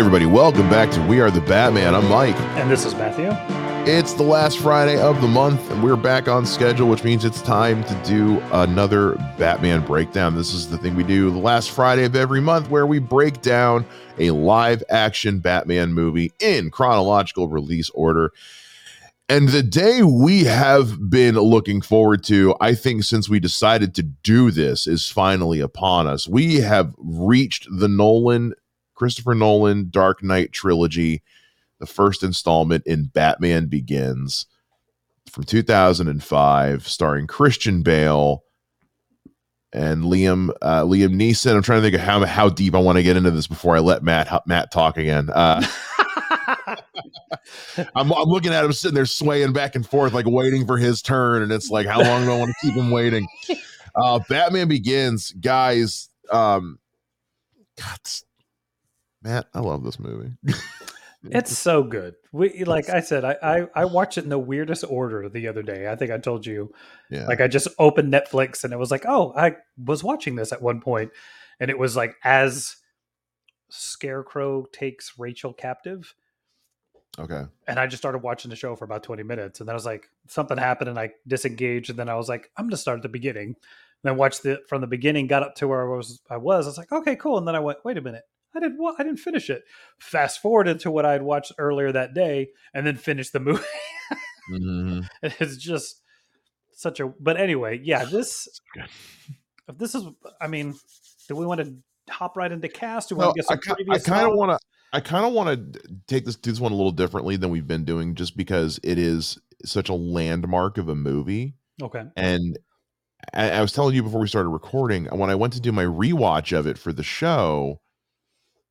everybody, welcome back to We Are the Batman. I'm Mike. And this is Matthew. It's the last Friday of the month, and we're back on schedule, which means it's time to do another Batman breakdown. This is the thing we do the last Friday of every month where we break down a live action Batman movie in chronological release order. And the day we have been looking forward to, I think, since we decided to do this, is finally upon us. We have reached the Nolan, Christopher Nolan Dark Knight trilogy the first installment in Batman Begins from 2005, starring Christian Bale and Liam uh, Liam Neeson. I'm trying to think of how how deep I want to get into this before I let Matt Matt talk again. Uh, I'm, I'm looking at him sitting there swaying back and forth, like waiting for his turn, and it's like, how long do I want to keep him waiting? Uh, Batman Begins, guys. Um, God, Matt, I love this movie. It's so good. We like I said, I, I I watched it in the weirdest order the other day. I think I told you. Yeah. Like I just opened Netflix and it was like, oh, I was watching this at one point, and it was like as Scarecrow takes Rachel captive, okay. and I just started watching the show for about twenty minutes, and then I was like, something happened, and I disengaged, and then I was like, I'm gonna start at the beginning. And then watched it from the beginning, got up to where I was. I was. I was like, okay, cool. And then I went, wait a minute. I didn't. wa- I didn't finish it. Fast forwarded to what I had watched earlier that day, and then finished the movie. Mhm. it's just such a. But anyway, yeah. This. If this is. I mean, do we want to hop right into cast? Do we No, want to get I, I kind of want to. I kind of want to take this do this one a little differently than we've been doing, just because it is such a landmark of a movie. Okay. And I, I was telling you before we started recording, when I went to do my rewatch of it for the show,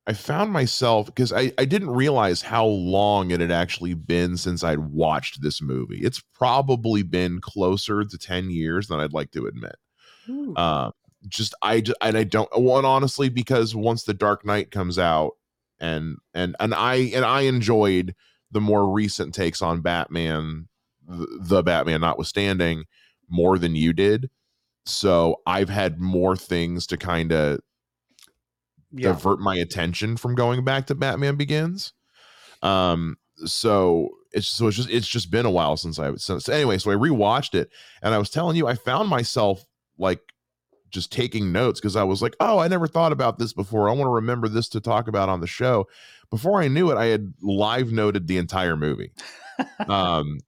I found myself because I, I didn't realize how long it had actually been since I'd watched this movie. It's probably been closer to 10 years than I'd like to admit. Uh, just I just and I don't one honestly because once the Dark Knight comes out and and and I and I enjoyed the more recent takes on Batman, the, the Batman notwithstanding, more than you did. So I've had more things to kind of yeah. divert my attention from going back to Batman Begins. Um, so it's so it's just it's just been a while since I since anyway. So I rewatched it, and I was telling you, I found myself like just taking notes because I was like, oh, I never thought about this before. I want to remember this to talk about on the show. Before I knew it, I had live noted the entire movie. um,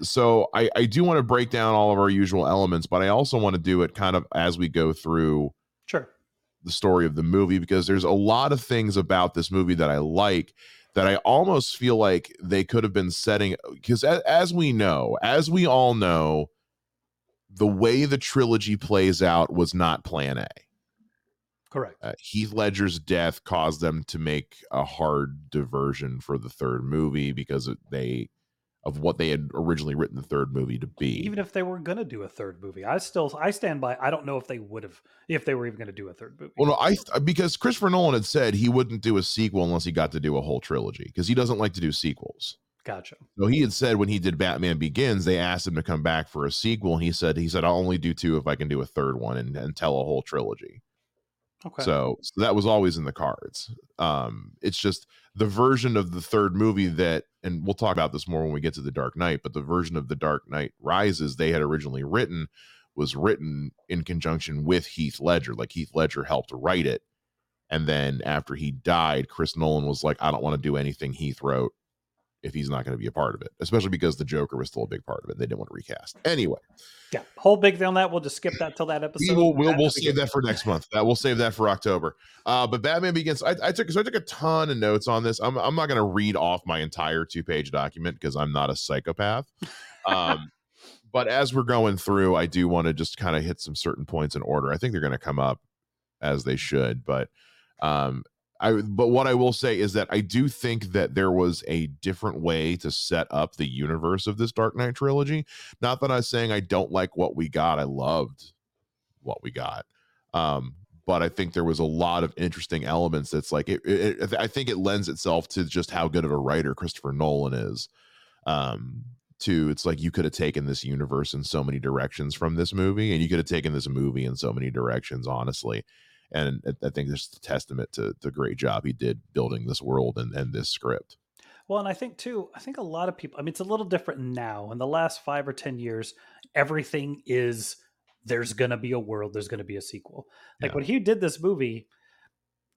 so I, I do want to break down all of our usual elements, but I also want to do it kind of as we go through. The story of the movie because there's a lot of things about this movie that I like that I almost feel like they could have been setting because as, as we know, as we all know, the way the trilogy plays out was not plan A. Correct. Uh, Heath Ledger's death caused them to make a hard diversion for the third movie because it, they of what they had originally written the third movie to be. Even if they were going to do a third movie, I still I stand by. I don't know if they would have if they were even going to do a third movie. Well, no, I uh, because Christopher Nolan had said he wouldn't do a sequel unless he got to do a whole trilogy because he doesn't like to do sequels. Gotcha. So he had said when he did Batman Begins, they asked him to come back for a sequel, and he said he said I'll only do two if I can do a third one and, and tell a whole trilogy. Okay. So, so that was always in the cards. Um, it's just the version of the third movie that, and we'll talk about this more when we get to the Dark Knight, but the version of the Dark Knight Rises they had originally written was written in conjunction with Heath Ledger. Like Heath Ledger helped write it. And then after he died, Chris Nolan was like, I don't want to do anything Heath wrote if he's not going to be a part of it, especially because the Joker was still a big part of it. They didn't want to recast. Anyway, yeah. Whole big thing on that. We'll just skip that till that we episode. will we'll, we'll save that for next month. That we'll save that for October. Uh, but Batman Begins. I, I took so I took a ton of notes on this. I'm I'm not going to read off my entire two page document because I'm not a psychopath. Um, but as we're going through, I do want to just kind of hit some certain points in order. I think they're going to come up as they should, but um, I but what I will say is that I do think that there was a different way to set up the universe of this Dark Knight trilogy. Not that I'm saying I don't like what we got. I loved what we got. Um, but I think there was a lot of interesting elements that's like it, it, I think it lends itself to just how good of a writer Christopher Nolan is. Um, to it's like you could have taken this universe in so many directions from this movie, and you could have taken this movie in so many directions, honestly. And I, think this is a testament to the great job he did building this world and, and this script. Well, and I think too, I think a lot of people, I mean, it's a little different now. In the last five or 10 years, everything is there's going to be a world, there's going to be a sequel. Like Yeah. when he did this movie,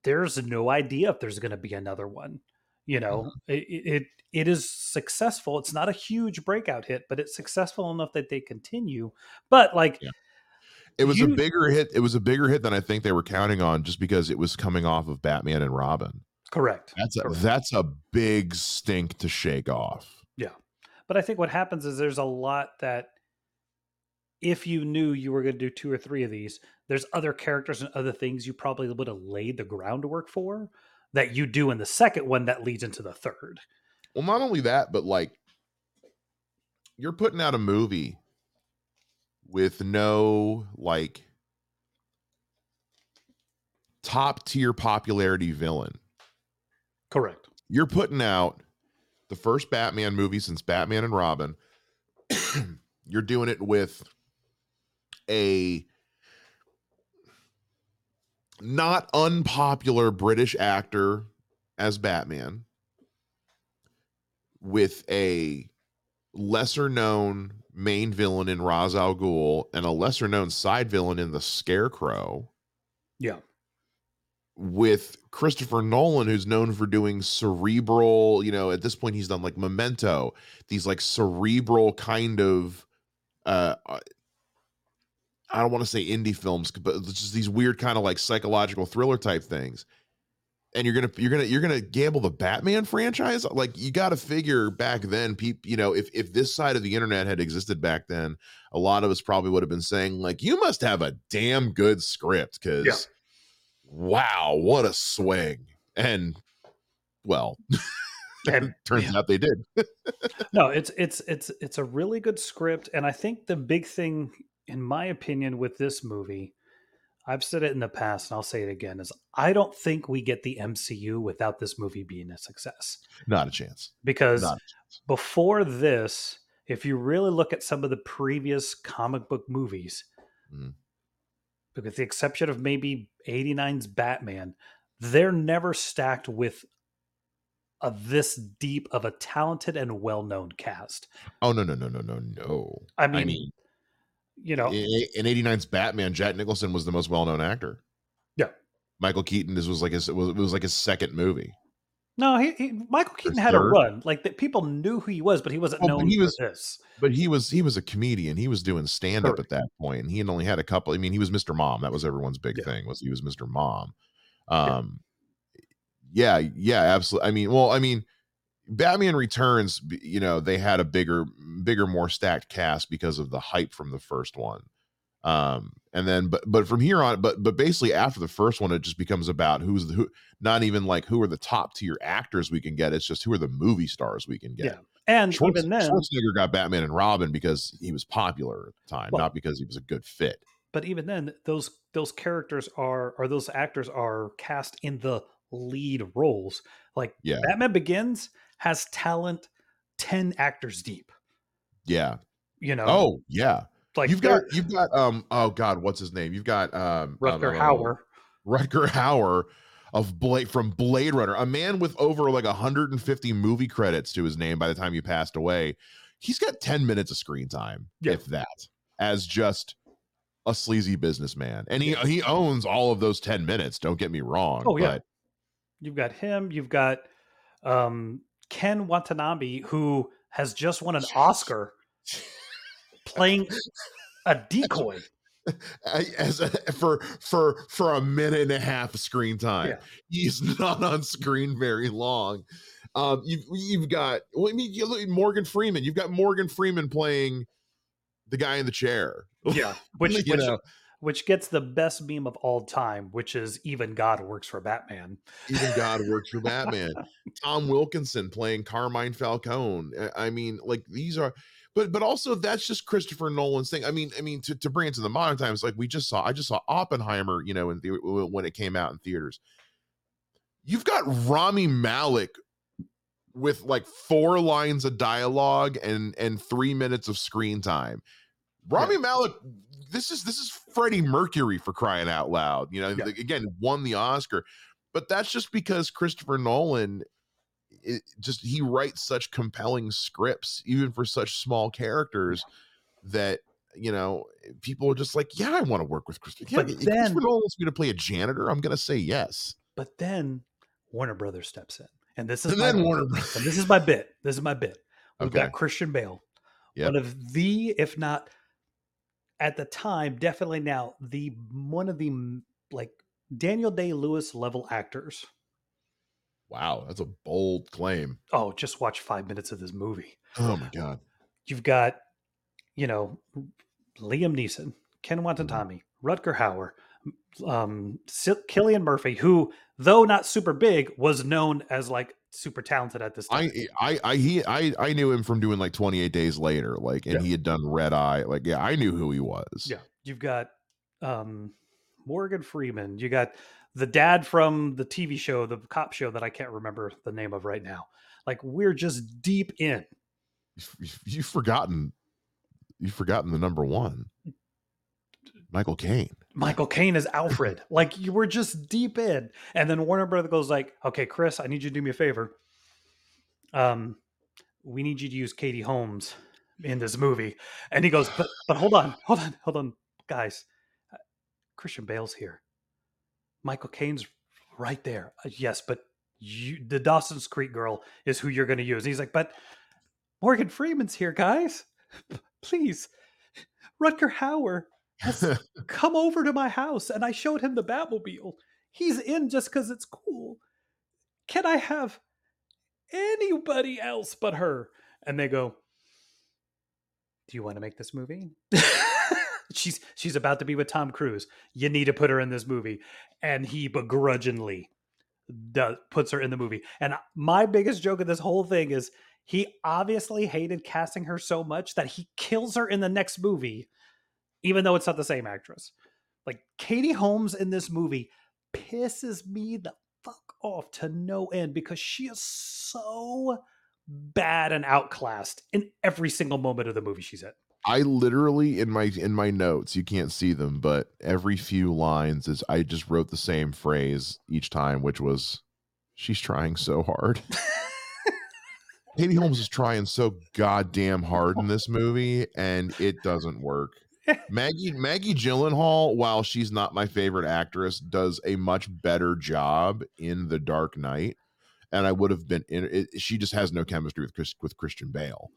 there's no idea if there's going to be another one. You know, mm-hmm. it, it it is successful. It's not a huge breakout hit, but it's successful enough that they continue. But like, Yeah. It was a bigger hit. It was a bigger hit than I think they were counting on, just because it was coming off of Batman and Robin. correct. That's a, Correct. that's a big stink to shake off. Yeah, but I think what happens is there's a lot that if you knew you were going to do two or three of these, there's other characters and other things you probably would have laid the groundwork for that you do in the second one that leads into the third. Well, not only that, but like you're putting out a movie with no like top tier popularity villain. Correct. You're putting out the first Batman movie since Batman and Robin. you're doing it with a not unpopular British actor as Batman with a lesser known main villain in Ra's al Ghul and a lesser known side villain in the Scarecrow Yeah. with Christopher Nolan, who's known for doing cerebral, you know, at this point he's done like Memento, these like cerebral kind of uh uh, I don't want to say indie films, but just these weird kind of like psychological thriller type things. And you're gonna you're gonna you're gonna gamble the Batman franchise? Like you got to figure back then, people, you know, if if this side of the internet had existed back then, a lot of us probably would have been saying like, you must have a damn good script because Yeah. wow, what a swing! And well, And turns yeah. out they did. no, it's it's it's it's a really good script, and I think the big thing, in my opinion, with this movie, I've said it in the past, and I'll say it again, is I don't think we get the MCU without this movie being a success. Not a chance. Because Not before this, if you really look at some of the previous comic book movies, Mhm. with the exception of maybe 89's Batman, they're never stacked with a this deep of a talented and well-known cast. Oh no no no no no no. I mean, I mean, you know, in, in 89's Batman, Jack Nicholson was the most well-known actor. Yeah. Michael Keaton. This was like his it was, it was like his second movie. no, he, he Michael Keaton had a run. Like that, people knew who he was, but he wasn't Oh, known he for was- this. But he was he was a comedian. He was doing stand up at that point, and he had only had a couple. I mean, he was Mr. Mom. That was everyone's big Yeah. thing. Was he was Mr. Mom? Yeah. Um, yeah, yeah, absolutely. I mean, well, I mean, Batman Returns. You know, they had a bigger, bigger, more stacked cast because of the hype from the first one. Um, and then, but but from here on, but but basically after the first one, it just becomes about who's the who. Not even like who are the top tier actors we can get. It's just who are the movie stars we can get. Yeah. And Schwarz- even then, Schwarzenegger got Batman and Robin because he was popular at the time, Well- not because he was a good fit. but even then, those those characters are or those actors are cast in the lead roles. Like Yeah. Batman Begins has talent ten actors deep. Yeah. You know, Oh, yeah. like you've got you've got um oh god, what's his name? You've got um Rutger um, Hauer. Rutger Hauer of Blade from Blade Runner, a man with over like 150 movie credits to his name by the time he passed away. He's got 10 minutes of screen time, Yeah. if that, as just a sleazy businessman. And he he owns all of those 10 minutes, don't get me wrong. Oh, yeah. but You've got him. You've got um, Ken Watanabe, who has just won an Oscar playing a decoy. As a, for for for a minute and a half screen time. Yeah. He's not on screen very long. Um, you've you've got well, I mean, you look Morgan Freeman. You've got Morgan Freeman playing the guy in the chair. Yeah, which You which, know. Which gets the best meme of all time, which is even God works for Batman. Even God works for Batman. Tom Wilkinson playing Carmine Falcone. I- mean, like these are, but but also that's just Christopher Nolan's thing. I mean, I mean to, to bring it to the modern times, like we just saw, I just saw Oppenheimer, you know, in the, when it came out in theaters. You've got Rami Malek with like four lines of dialogue and and three minutes of screen time. Rami Malek this is this is Freddie Mercury for crying out loud. You know, Yeah. again, won the Oscar, but that's just because Christopher Nolan it just he writes such compelling scripts, even for such small characters, that you know people are just like, yeah, I want to work with Christopher. Yeah, But if then- Christopher Nolan wants me to play a janitor, I'm gonna say yes. But then Warner Brothers steps in, and this is And my, then Warner Brothers. this is my bit. This is my bit. We've Okay. got Christian Bale, Yep. one of the, if not at the time, definitely now the one of the like Daniel Day Lewis level actors. Wow, that's a bold claim. Oh, just watch five minutes of this movie. Oh my god. You've got, you know, Liam Neeson, Ken Mm-hmm. Watanabe, Rutger Hauer, um, Cillian Murphy, who, though not super big, was known as like super talented at this time. I I I he I I knew him from doing like 28 days later, like and Yeah. he had done Red Eye. Like, yeah, I knew who he was. Yeah, you've got um, Morgan Freeman. You got the dad from the TV show, the cop show that I can't remember the name of right now. Like we're just deep in. You've, forgotten you've forgotten the number one. Michael Caine. Michael Caine is Alfred. like you were just deep in, and then Warner Brother goes like, "Okay, Chris, I need you to do me a favor. Um, we need you to use Katie Holmes in this movie." And he goes, "But, but hold on, hold on, hold on, guys. Uh, Christian Bale's here. Michael Caine's right there. Uh, yes, but you, the Dawson's Creek girl is who you're going to use." And he's like, "But Morgan Freeman's here, guys. Please, Rutger Hauer." Has come over to my house and I showed him the Batmobile. He's in just because it's cool. Can I have anybody else but her? And they go, Do you want to make this movie? she's she's about to be with Tom Cruise. You need to put her in this movie. And he begrudgingly does puts her in the movie. And my biggest joke of this whole thing is he obviously hated casting her so much that he kills her in the next movie even though it's not the same actress. Like Katie Holmes in this movie pisses me the fuck off to no end because she is so bad and outclassed in every single moment of the movie she's in. I literally in my in my notes, you can't see them, but every few lines is I just wrote the same phrase each time, which was she's trying so hard. Katie Holmes is trying so goddamn hard in this movie, and it doesn't work. Maggie Maggie Gyllenhaal, while she's not my favorite actress, does a much better job in The Dark Knight, and I would have been in it. She just has no chemistry with Chris, with Christian Bale.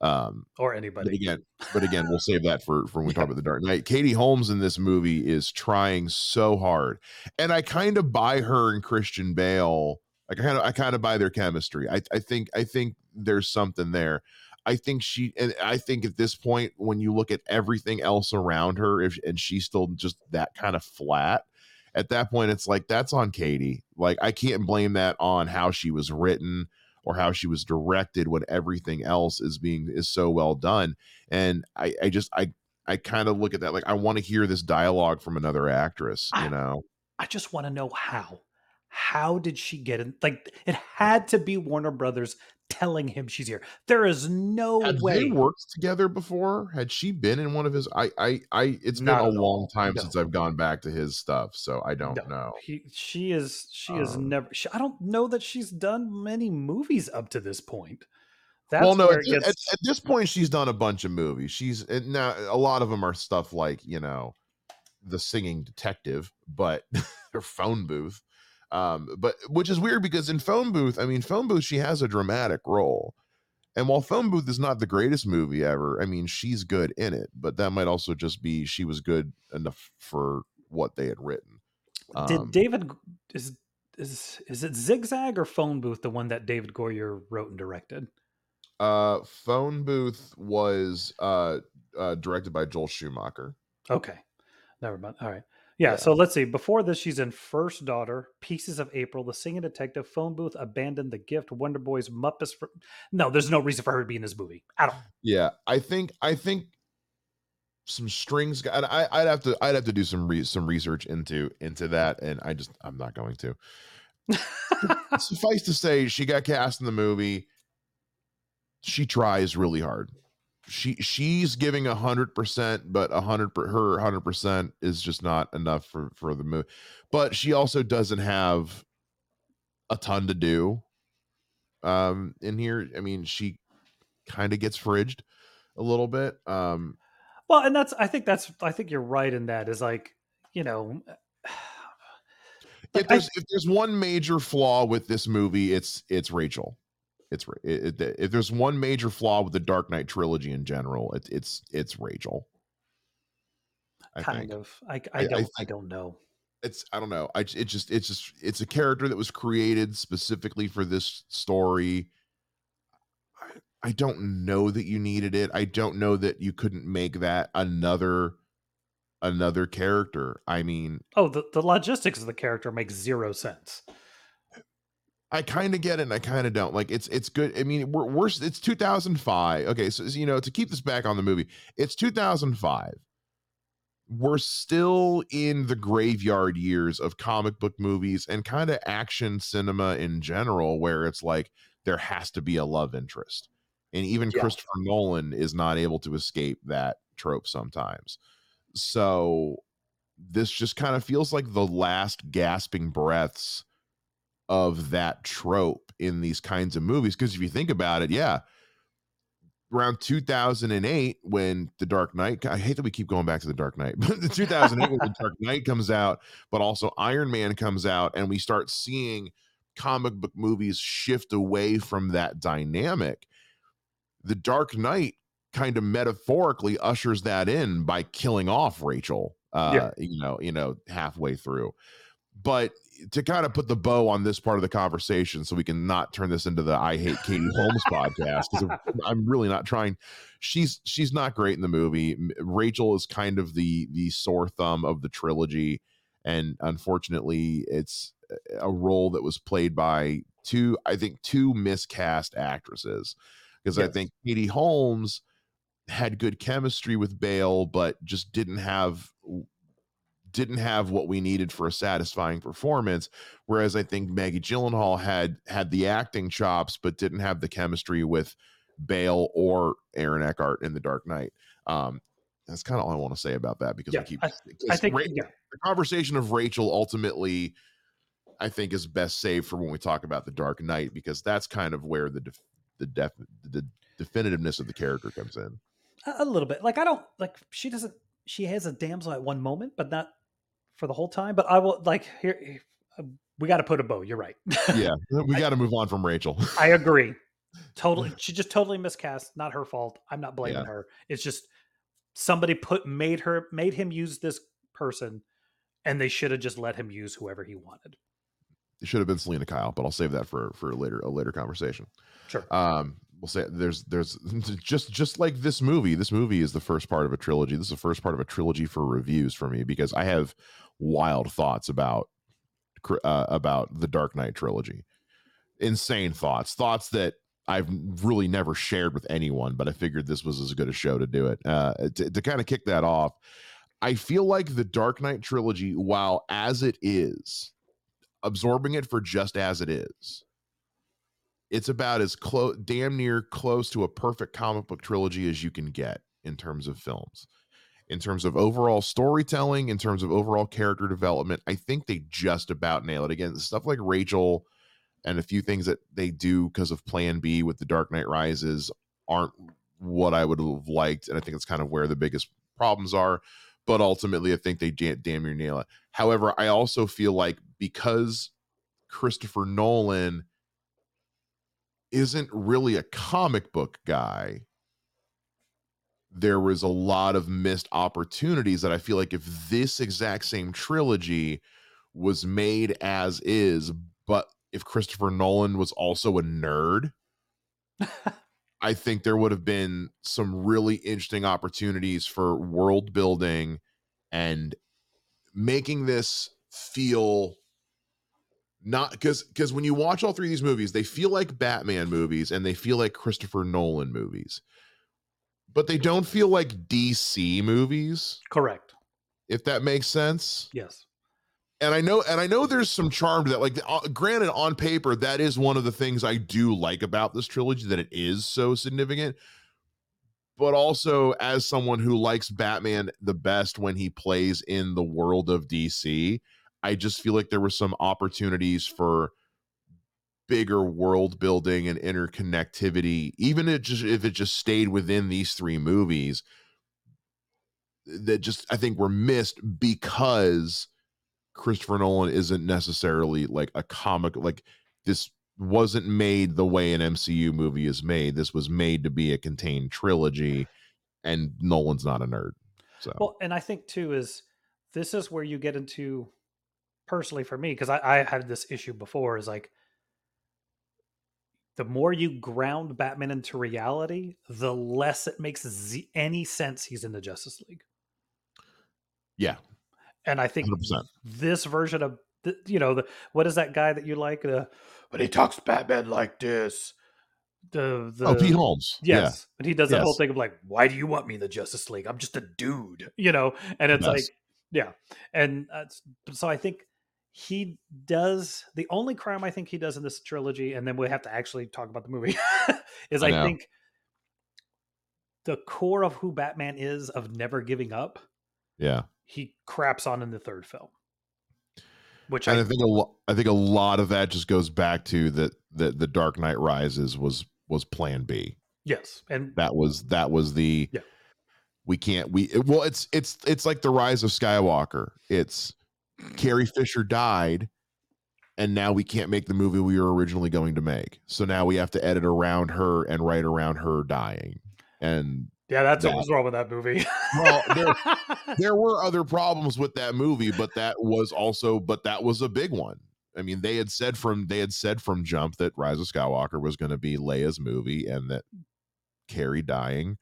Um, or but anybody. again, but again, we'll save that for for when we talk about the Dark Knight. Katie Holmes in this movie is trying so hard, and I kind of buy her and Christian Bale. Like I kind of I kind of buy their chemistry. I I think I think there's something there. I think she and I think at this point, when you look at everything else around her, if and she's still just that kind of flat, at that point, it's like that's on Katie. Like I can't blame that on how she was written or how she was directed when everything else is being is so well done. And I I just I I kind of look at that like I want to hear this dialogue from another actress. You I- know, I just want to know how. How did she get in? Like it had to be Warner Brothers telling him she's here. There is no had way. they worked together before? Had she been in one of his? I I I. It's been a long all. time No. since I've gone back to his stuff, so I don't No, know. He, she is. She is Um, never. She, I don't know that she's done many movies up to this point. That's well, no, at, thi- at, at this point, she's done a bunch of movies. She's now a lot of them are stuff like you know, the singing detective, but her phone booth. Um, but which is weird because in phone booth, I mean, phone booth, she has a dramatic role. And while Phone Booth is not the greatest movie ever, I mean, she's good in it, but that might also just be she was good enough for what they had written. Did Um, David is is is it Zigzag or Phone Booth the one that David Goyer wrote and directed? uh, Phone Booth was uh, uh, directed by Joel Schumacher. Okay, never mind. All right. Yeah, Yeah. So let's see. Before this, she's in First Daughter, Pieces of April, The Singing Detective, Phone Booth, Abandoned, The Gift, Wonder Boys, Muppets. For... No, there's no reason for her to be in this movie at all. Yeah, I think I think some strings. got- I I'd have to I'd have to do some re- some research into into that, and I just I'm not going to. Suffice to say, she got cast in the movie. She tries really hard. She she's giving a hundred percent, but a hundred her hundred percent is just not enough for for the movie. But she also doesn't have a ton to do um in here. I mean, she kind of gets fridged a little bit. Um well, and that's I think that's I think you're right in that is like, you know, if there's I, if there's one major flaw with this movie, it's it's Rachel. It's it, it, if there's one major flaw with the Dark Knight trilogy in general, it, it's it's Rachel. I kind think. of. I I don't I, I don't know. It's I don't know. I it just it's just it's a character that was created specifically for this story. I, I don't know that you needed it. I don't know that you couldn't make that another another character. I mean, oh, the, the logistics of the character makes zero sense. I kind of get it and I kind of don't. Like it's it's good. I mean, we're, we're it's 2005. Okay, so you know, to keep this back on the movie, it's 2005. We're still in the graveyard years of comic book movies and kind of action cinema in general where it's like there has to be a love interest. And even yeah. Christopher Nolan is not able to escape that trope sometimes. So this just kind of feels like the last gasping breaths of that trope in these kinds of movies. Because if you think about it, yeah, around 2008 when the dark knight i hate that we keep going back to the dark knight but the 2008 when the dark knight comes out but also iron man comes out and we start seeing comic book movies shift away from that dynamic the dark knight kind of metaphorically ushers that in by killing off rachel uh yeah. you know you know halfway through but to kind of put the bow on this part of the conversation so we can not turn this into the I hate Katie Holmes podcast because I'm really not trying she's she's not great in the movie Rachel is kind of the the sore thumb of the trilogy and unfortunately it's a role that was played by two I think two miscast actresses because yes. I think Katie Holmes had good chemistry with Bale but just didn't have didn't have what we needed for a satisfying performance. Whereas I think Maggie Gyllenhaal had had the acting chops, but didn't have the chemistry with Bale or Aaron Eckhart in The Dark Knight. Um, that's kind of all I want to say about that because yeah, I keep. I, I think Ra- yeah. the conversation of Rachel ultimately, I think, is best saved for when we talk about The Dark Knight because that's kind of where the def- the def- the definitiveness of the character comes in. A little bit, like I don't like she doesn't. She has a damsel at one moment, but not for the whole time. But I will like here. Uh, we got to put a bow. You're right. yeah, we got to move on from Rachel. I agree. Totally, she just totally miscast. Not her fault. I'm not blaming yeah. her. It's just somebody put made her made him use this person, and they should have just let him use whoever he wanted. It should have been Selina Kyle, but I'll save that for for a later a later conversation. Sure. Um, we'll say there's there's just just like this movie. This movie is the first part of a trilogy. This is the first part of a trilogy for reviews for me because I have wild thoughts about uh, about the Dark Knight trilogy. Insane thoughts, thoughts that I've really never shared with anyone, but I figured this was as good a show to do it. Uh, to, to kind of kick that off, I feel like the Dark Knight trilogy, while as it is, absorbing it for just as it is, it's about as close, damn near close to a perfect comic book trilogy as you can get in terms of films in terms of overall storytelling, in terms of overall character development. I think they just about nail it. Again, stuff like Rachel and a few things that they do because of Plan B with The Dark Knight Rises aren't what I would have liked, and I think it's kind of where the biggest problems are. But ultimately, I think they damn near nail it. However, I also feel like because Christopher Nolan isn't really a comic book guy, there was a lot of missed opportunities that I feel like if this exact same trilogy was made as is, but if Christopher Nolan was also a nerd, I think there would have been some really interesting opportunities for world building and making this feel not because because when you watch all three of these movies, they feel like Batman movies and they feel like Christopher Nolan movies but they don't feel like DC movies. Correct. If that makes sense. Yes. And I know, and I know there's some charm to that. Like, uh, granted, on paper, that is one of the things I do like about this trilogy that it is so significant. but also as someone who likes Batman the best when he plays in the world of DC, I just feel like there were some opportunities for bigger world building and interconnectivity even it just if it just stayed within these three movies that just I think were missed because Christopher Nolan isn't necessarily like a comic like this wasn't made the way an MCU movie is made. This was made to be a contained trilogy, and Nolan's not a nerd. So well, and I think too is this is where you get into personally for me because I, I had this issue before is like the more you ground Batman into reality, the less it makes z- any sense he's in the Justice League. Yeah, and I think 100%. this version of the, you know the what is that guy that you like? The but he talks Batman like this. The, the oh Pete Holmes, yes, yeah. but he does that yes. whole thing of like, why do you want me in the Justice League? I'm just a dude, you know. And it's yes. like, yeah, and uh, so I think he does the only crime I think he does in this trilogy, and then we have to actually talk about the movie, is I, I think the core of who Batman is of never giving up. Yeah he craps on in the third film. Which and I, I think a lo- I think a lot of that just goes back to that that the Dark Knight Rises was was Plan B. Yes, and that was that was the yeah. We can't we well it's it's it's like the rise of Skywalker. It's Carrie Fisher died and now we can't make the movie we were originally going to make. So now we have to edit around her and write around her dying. And yeah, that's that, what was wrong with that movie. well, there, there were other problems with that movie, but that was also, but that was a big one. I mean, they had said from they had said from jump that Rise of Skywalker was going to be Leia's movie, and that Carrie dying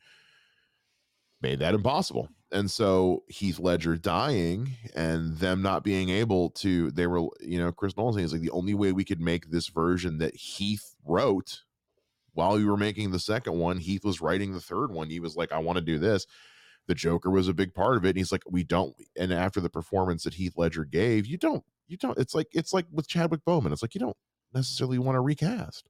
made that impossible. And so Heath Ledger dying and them not being able to, they were, you know, Chris Nolan saying is like the only way we could make this version that Heath wrote while you were making the second one, Heath was writing the third one. He was like, I want to do this. The Joker was a big part of it. And he's like, we don't. And after the performance that Heath Ledger gave, you don't, you don't, it's like, it's like with Chadwick Boseman. It's like, you don't necessarily want to recast.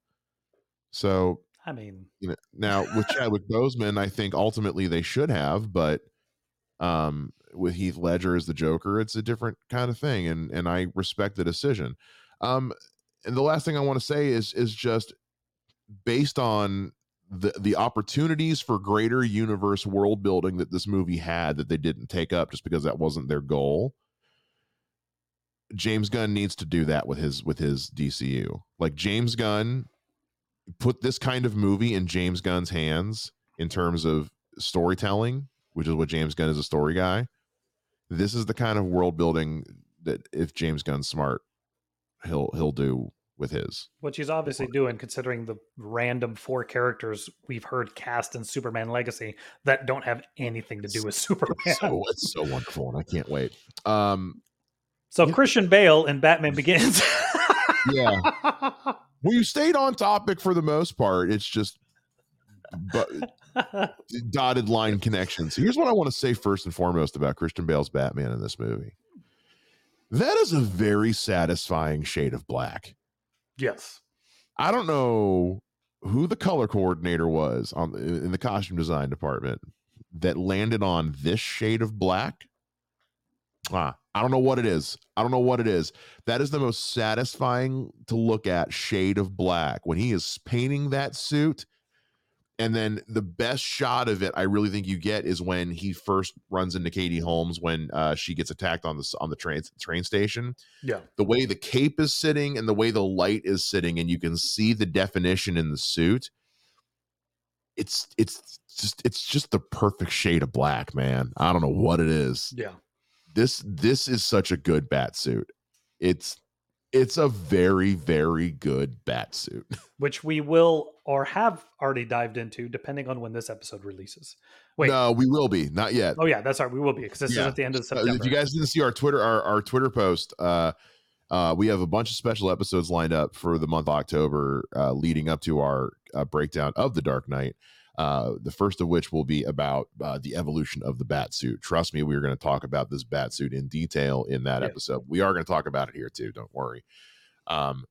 So, I mean, you know, now with Chadwick Boseman, I think ultimately they should have, but um, with Heath Ledger as the Joker, it's a different kind of thing. And, and I respect the decision. Um, and the last thing I want to say is, is just based on the the opportunities for greater universe world building that this movie had that they didn't take up just because that wasn't their goal. James Gunn needs to do that with his with his DCU. Like James Gunn put this kind of movie in James Gunn's hands in terms of storytelling, which is what James Gunn is a story guy. This is the kind of world building that if James Gunn's smart, he'll he'll do with his. Which he's obviously doing, considering the random four characters we've heard cast in Superman Legacy that don't have anything to do with Superman. It's so, it's so wonderful, and I can't wait. Um, so yeah. Christian Bale in Batman Begins. yeah. Well, you stayed on topic for the most part. It's just but dotted line connections. Here's what I want to say first and foremost about Christian Bale's Batman in this movie. That is a very satisfying shade of black. Yes. I don't know who the color coordinator was on in the costume design department that landed on this shade of black. Ah, I don't know what it is. I don't know what it is. That is the most satisfying to look at shade of black when he is painting that suit and then the best shot of it i really think you get is when he first runs into katie holmes when uh, she gets attacked on the on the train train station. Yeah. The way the cape is sitting and the way the light is sitting and you can see the definition in the suit it's it's just it's just the perfect shade of black man. I don't know what it is. Yeah. This this is such a good bat suit. It's it's a very very good bat suit. Which we will or have already dived into depending on when this episode releases. Wait. No we will be. Not yet. Oh yeah that's right. We will be because this yeah. is at the end of september uh, if you guys didn't see our twitter our, our twitter post uh uh, we have a bunch of special episodes lined up for the month of October, uh, leading up to our uh, breakdown of the Dark Knight. Uh, the first of which will be about uh, the evolution of the bat suit. Trust me, we are going to talk about this bat suit in detail in that yeah. episode. We are going to talk about it here too. Don't worry. Um,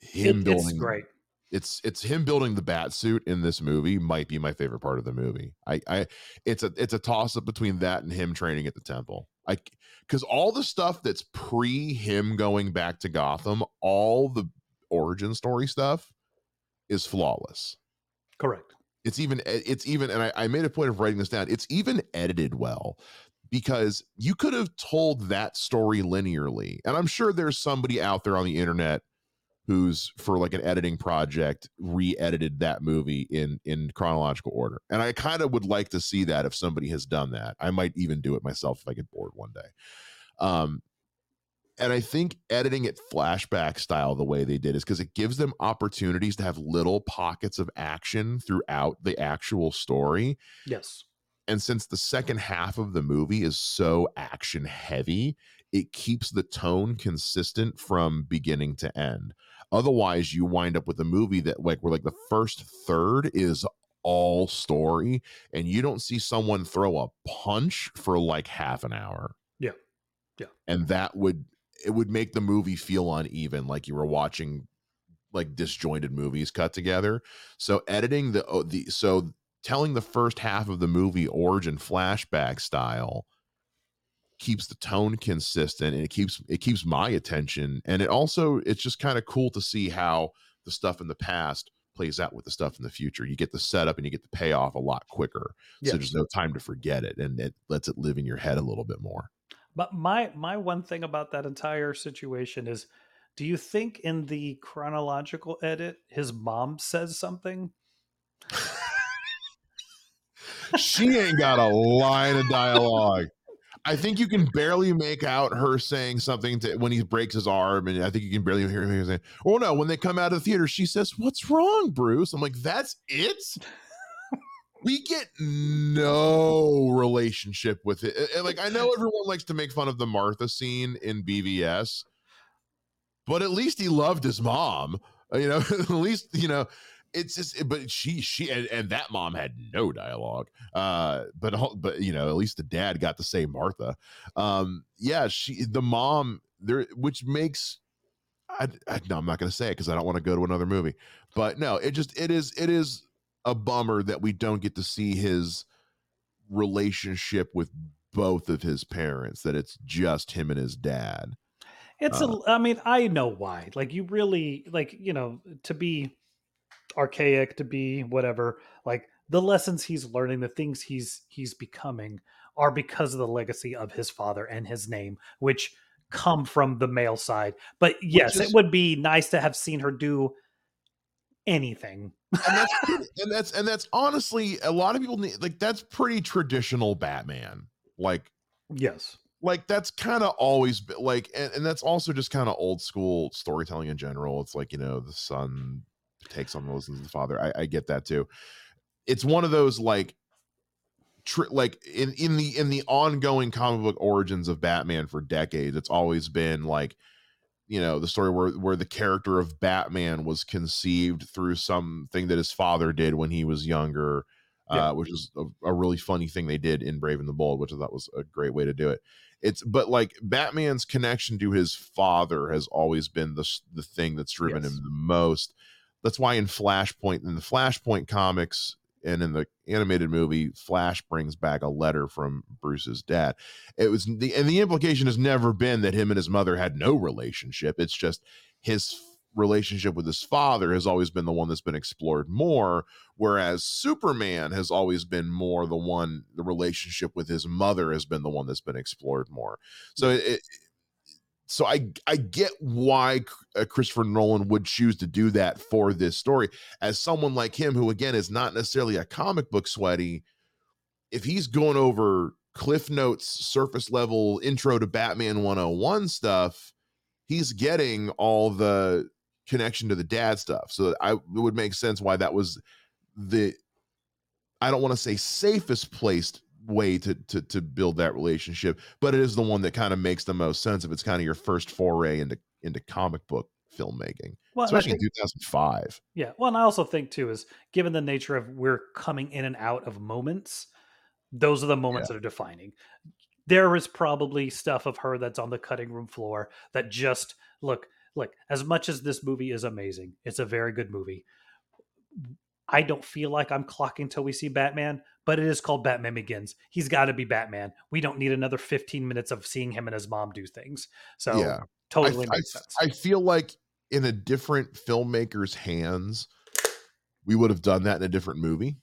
him it, building great. it's it's him building the bat suit in this movie might be my favorite part of the movie. I I it's a it's a toss up between that and him training at the temple. I because all the stuff that's pre him going back to Gotham, all the origin story stuff is flawless. Correct. It's even it's even and I, I made a point of writing this down. It's even edited well because you could have told that story linearly. And I'm sure there's somebody out there on the internet who's for like an editing project re-edited that movie in in chronological order. And i kind of would like to see that if somebody has done that. I might even do it myself if i get bored one day. Um and i think editing it flashback style the way they did is because it gives them opportunities to have little pockets of action throughout the actual story. Yes. And since the second half of the movie is so action heavy it keeps the tone consistent from beginning to end Otherwise, you wind up with a movie that like where like the first third is all story, and you don't see someone throw a punch for like half an hour. Yeah, yeah, and that would it would make the movie feel uneven, like you were watching like disjointed movies cut together. So editing the oh, the so telling the first half of the movie origin flashback style keeps the tone consistent and it keeps it keeps my attention. And it also it's just kind of cool to see how the stuff in the past plays out with the stuff in the future. You get the setup and you get the payoff a lot quicker so there's no time to forget it and it lets it live in your head a little bit more. But my my one thing about that entire situation is do you think in the chronological edit his mom says something? She ain't got a line of dialogue I think you can barely make out her saying something to when he breaks his arm, and I think you can barely hear him saying, "Oh no!" When they come out of the theater, she says, "What's wrong, Bruce?" I'm like, "That's it." we get no relationship with it. And like I know everyone likes to make fun of the Martha scene in BVS, but at least he loved his mom. Uh, you know, at least you know it's just but she she and, and, that mom had no dialogue uh but but you know at least the dad got to say martha. Um yeah she the mom there which makes i, I no i'm not going to say it because i don't want to go to another movie but no it just it is it is a bummer that we don't get to see his relationship with both of his parents that it's just him and his dad. It's uh, a i mean i know why like you really like you know to be archaic to be whatever like the lessons he's learning the things he's he's becoming are because of the legacy of his father and his name which come from the male side. But yes is, it would be nice to have seen her do anything. And that's and that's and that's honestly a lot of people need like that's pretty traditional batman like yes. like that's kind of always been like and, and that's also just kind of old school storytelling in general. It's like you know the son takes on those as the father. I, I get that too. It's one of those like Tr- like in in the in the ongoing comic book origins of Batman for decades, it's always been like you know the story where where the character of Batman was conceived through something that his father did when he was younger, yeah. uh, which is a, a, really funny thing they did in Brave and the Bold, which I thought was a great way to do it. It's but like Batman's connection to his father has always been the the thing that's driven yes. him the most that's why in Flashpoint, in the Flashpoint comics and in the animated movie, Flash brings back a letter from Bruce's dad. It was the and the implication has never been that him and his mother had no relationship. It's just his relationship with his father has always been the one that's been explored more whereas superman has always been more the one the relationship with his mother has been the one that's been explored more so it, so I I get why uh, Christopher Nolan would choose to do that for this story. As someone like him, who again is not necessarily a comic book sweaty, if he's going over Cliff Notes, surface level intro to Batman 101 stuff, he's getting all the connection to the dad stuff. So I it would make sense why that was the I don't want to say safest placed way to to to build that relationship but it is the one that kind of makes the most sense if it's kind of your first foray into into comic book filmmaking well, especially think, in 2005 yeah well and i also think too is given the nature of we're coming in and out of moments those are the moments yeah. that are defining there is probably stuff of her that's on the cutting room floor that just look look as much as this movie is amazing it's a very good movie I don't feel like I'm clocking till we see Batman, but it is called Batman Begins. He's got to be Batman. We don't need another 15 minutes of seeing him and his mom do things. So Yeah. totally I, makes sense. I feel like in a different filmmaker's hands, we would have done that in a different movie.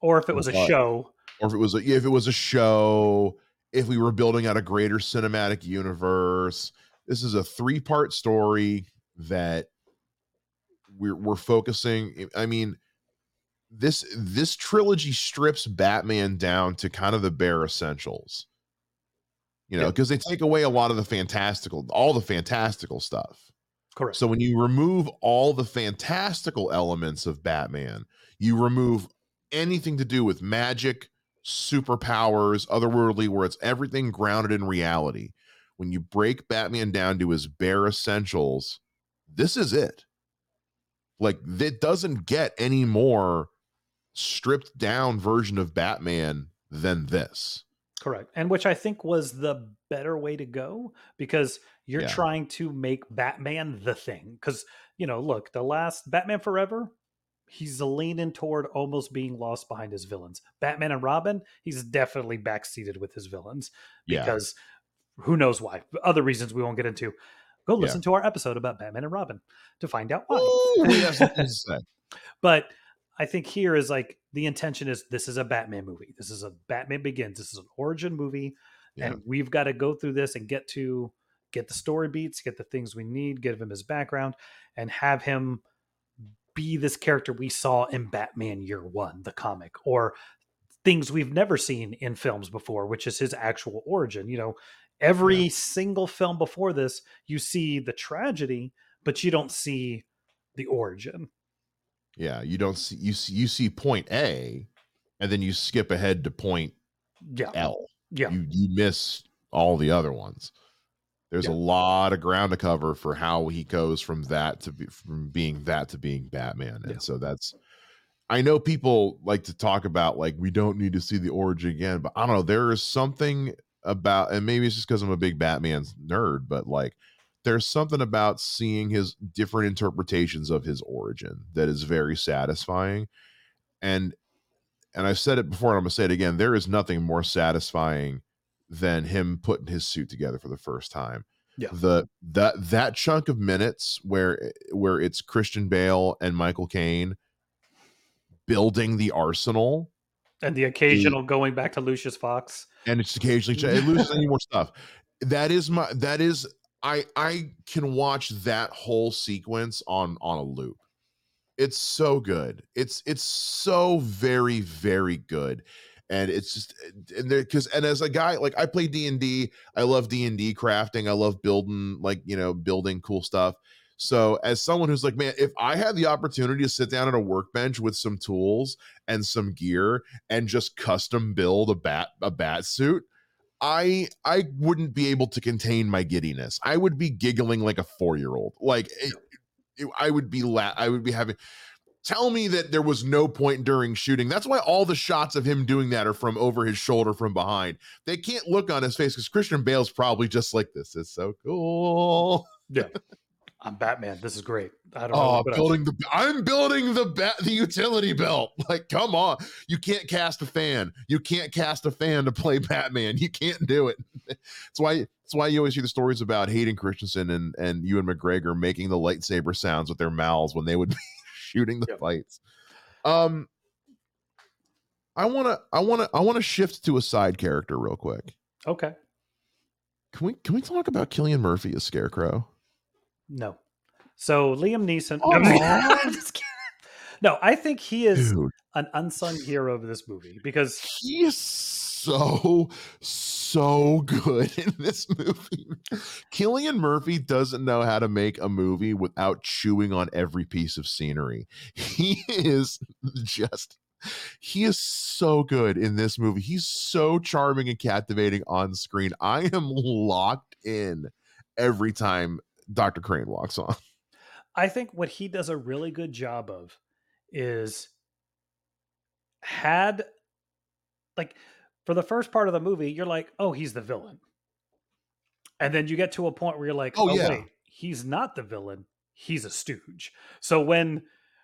or if it was a show, or if it was a, if it was a show, if we were building out a greater cinematic universe. This is a three part story that we're we're focusing. I mean, this this trilogy strips Batman down to kind of the bare essentials. You know, Yeah. because they take away a lot of the fantastical, all the fantastical stuff. correct. So when you remove all the fantastical elements of Batman, you remove anything to do with magic, superpowers, otherworldly, where it's everything grounded in reality. When you break Batman down to his bare essentials, this is it. Like it doesn't get any more stripped down version of Batman than this. Correct. And which I think was the better way to go because you're Yeah. trying to make Batman the thing. Because, you know, look, the last Batman Forever, he's leaning toward almost being lost behind his villains. Batman and Robin, he's definitely backseated with his villains Yeah. because who knows why. Other reasons we won't get into. Go Yeah. listen to our episode about Batman and Robin to find out why. Ooh, we have something to say. But I think here is like the intention is this is a Batman movie. This is a Batman Begins. This is an origin movie, Yeah. and we've got to go through this and get to get the story beats, get the things we need, give him his background, and have him be this character we saw in Batman Year One, the comic, or things we've never seen in films before, which is his actual origin. You know, every single film before this, you see the tragedy, but you don't see the origin. Yeah, you don't see you see you see point A, and then you skip ahead to point Yeah, L. yeah. You you miss all the other ones. There's Yeah. a lot of ground to cover for how he goes from that to be from being that to being Batman, and Yeah. so that's. I know people like to talk about like we don't need to see the origin again, but I don't know. There is something about, and maybe it's just because I'm a big Batman nerd, but like there's something about seeing his different interpretations of his origin that is very satisfying and and i've said it before and i'm going to say it again there is nothing more satisfying than him putting his suit together for the first time Yeah. the that that chunk of minutes where eh, where it's christian bale and michael caine building the arsenal and the occasional going back to Lucius Fox. and it's occasionally it loses any more stuff that is my that is i i can watch that whole sequence on on a loop. It's so good. It's it's so very very good. And it's just eh, and there because and as a guy like i play d&d i love d&d crafting i love building like you know building cool stuff. So as someone who's like man if i had the opportunity to sit down at a workbench with some tools and some gear and just custom build a bat a bat suit i i wouldn't be able to contain my giddiness. I would be giggling like a four year old like it, it- i would be la- i would be having tell me that there was no point during shooting. That's why all the shots of him doing that are from over his shoulder from behind. They can't look on his face because christian bale's probably just like this is so cool. Yeah. I'm Batman. This is great. I don't know. Oh, what building the I'm building the bat the utility belt. Like, come on. You can't cast a fan. You can't cast a fan to play Batman. You can't do it. That's why that's why you always hear the stories about Hayden Christensen and and Ewan McGregor making the lightsaber sounds with their mouths when they would be shooting the Yep. fights. Um I wanna I wanna I wanna shift to a side character real quick. Okay. Can we can we talk about Cillian Murphy as Scarecrow? No. So Liam Neeson. Oh Aw. I'm just kidding. No, I think he is Dude. an unsung hero of this movie because he is so so good in this movie. Cillian Murphy doesn't know how to make a movie without chewing on every piece of scenery. He is just he is so good in this movie. He's so charming and captivating on screen. I am locked in every time Dr. Crane walks on. I think what he does a really good job of is had like for the first part of the movie, you're like, oh, he's the villain. And then you get to a point where you're like, Oh, oh, yeah. wait, he's not the villain. He's a stooge. So when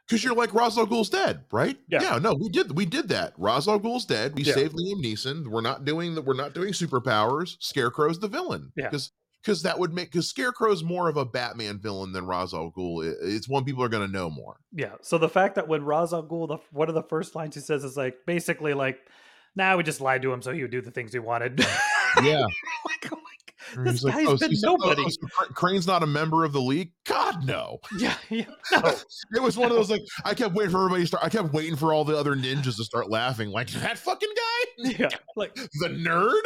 because you're like Ra's al Ghul's dead, right? Yeah. yeah. No, we did we did that. Ra's al Ghul's dead. We Yeah. saved Liam Neeson. We're not doing that. We're not doing superpowers. Scarecrow's the villain. Yeah. because because that would make because Scarecrow's more of a Batman villain than Ra's al Ghul. It's one people are going to know more. Yeah. So the fact that when Ra's al Ghul, the, one of the first lines he says is like basically like, "Nah, we just lied to him so he would do the things he wanted." Yeah, like, I'm like, This he's like, "Oh, been he's like, oh, nobody." oh, so Crane's not a member of the league. God no. yeah, yeah, no, oh, It was one of those like I kept waiting for everybody to start. I kept waiting for all the other ninjas to start laughing. Like that fucking guy, yeah, like the nerd.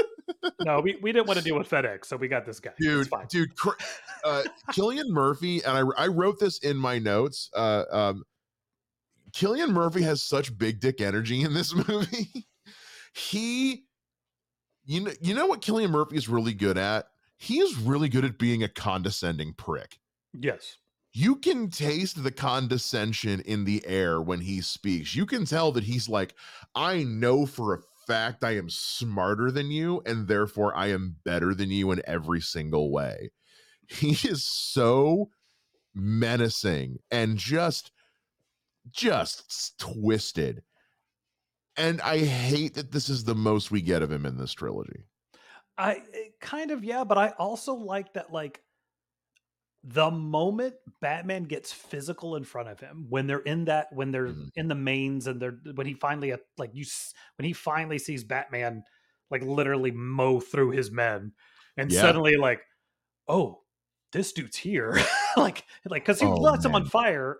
No, we, we didn't want to deal with FedEx, so we got this guy. dude, dude, uh, Cillian Murphy, and I, I wrote this in my notes. Uh, um, Cillian Murphy has such big dick energy in this movie. he, you know, you know what Cillian Murphy is really good at. He is really good at being a condescending prick. Yes, You can taste the condescension in the air when he speaks. You can tell that he's like, I know for a fact I am smarter than you, and therefore I am better than you in every single way. He is so menacing and just, just twisted. And I hate that this is the most we get of him in this trilogy. I eh, kind of yeah, but I also like that like the moment Batman gets physical in front of him when they're in that when they're Mhm. in the mains and they're when he finally uh, like you s- when he finally sees Batman like literally mow through his men and Yeah. suddenly like oh this dude's here like like because he Oh, lights him on fire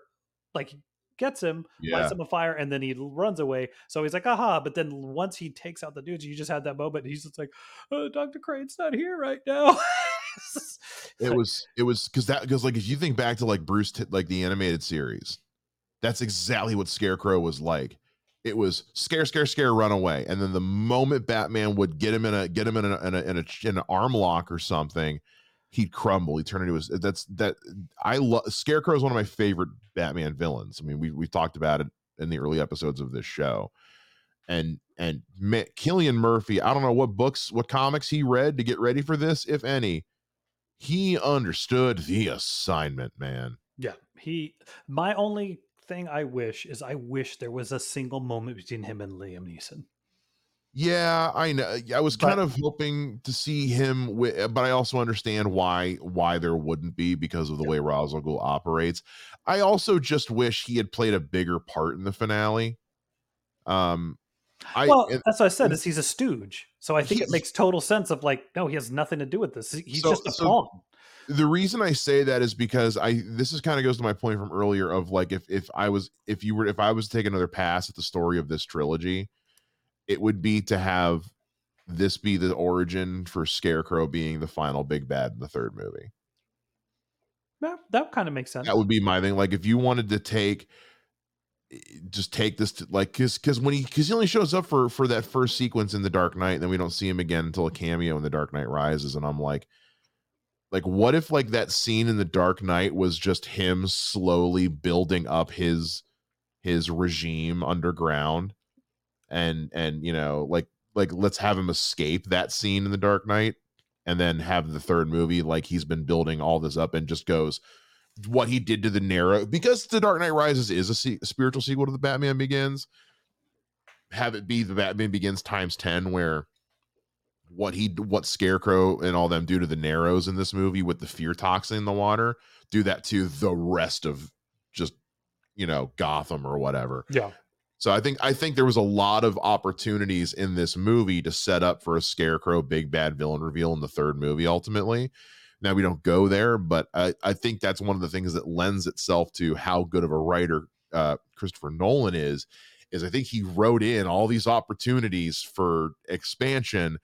like gets him Yeah. lights him on fire and then he runs away so he's like aha but then once he takes out the dudes you just had that moment he's just like oh, dr crane's not here right now It's just- it's it was it was because that because like if you think back to like bruce T- like the animated series that's exactly what scarecrow was like it was scare scare scare run away and then the moment batman would get him in a get him in a in, a, in, a, in an arm lock or something he'd crumble he'd turn into his that's that i love scarecrow is one of my favorite batman villains i mean we, we've talked about it in the early episodes of this show and and Ma- Cillian Murphy, I don't know what books, what comics he read to get ready for this, if any. He understood the assignment, man. yeah he my only thing i wish is i wish there was a single moment between him and liam neeson Yeah, I know. I was But- kind of hoping to see him, wi- but I also understand why why there wouldn't be because of the way Ra's al Ghul operates. I also just wish he had played a bigger part in the finale. Um, I well and- that's what i said is he's a stooge so i think it makes total sense of like no he has nothing to do with this he's So- just a so- pawn the reason I say that is because I this is kind of goes to my point from earlier of like if if I was if you were if I was to take another pass at the story of this trilogy, it would be to have this be the origin for Scarecrow being the final big bad in the third movie. yeah, that kind of makes sense That would be my thing. Like if you wanted to take just take this to like because because when he because he only shows up for for that first sequence in the Dark Knight, then we don't see him again until a cameo in the Dark Knight Rises, and I'm like, like what if like that scene in the Dark Knight was just him slowly building up his his regime underground, and and you know like like let's have him escape that scene in the Dark Knight, and then have the third movie like he's been building all this up and just goes what he did to the narrow because the Dark Knight Rises is a se- spiritual sequel to the Batman Begins. Have it be the Batman Begins times ten, where what he what Scarecrow and all them do to the Narrows in this movie with the fear toxin in the water, do that to the rest of just you know Gotham or whatever. yeah So I think I think there was a lot of opportunities in this movie to set up for a scarecrow big bad villain reveal in the third movie ultimately. Now we don't go there, but I, I think that's one of the things that lends itself to how good of a writer uh, Christopher Nolan is. Is I think he wrote in all these opportunities for expansion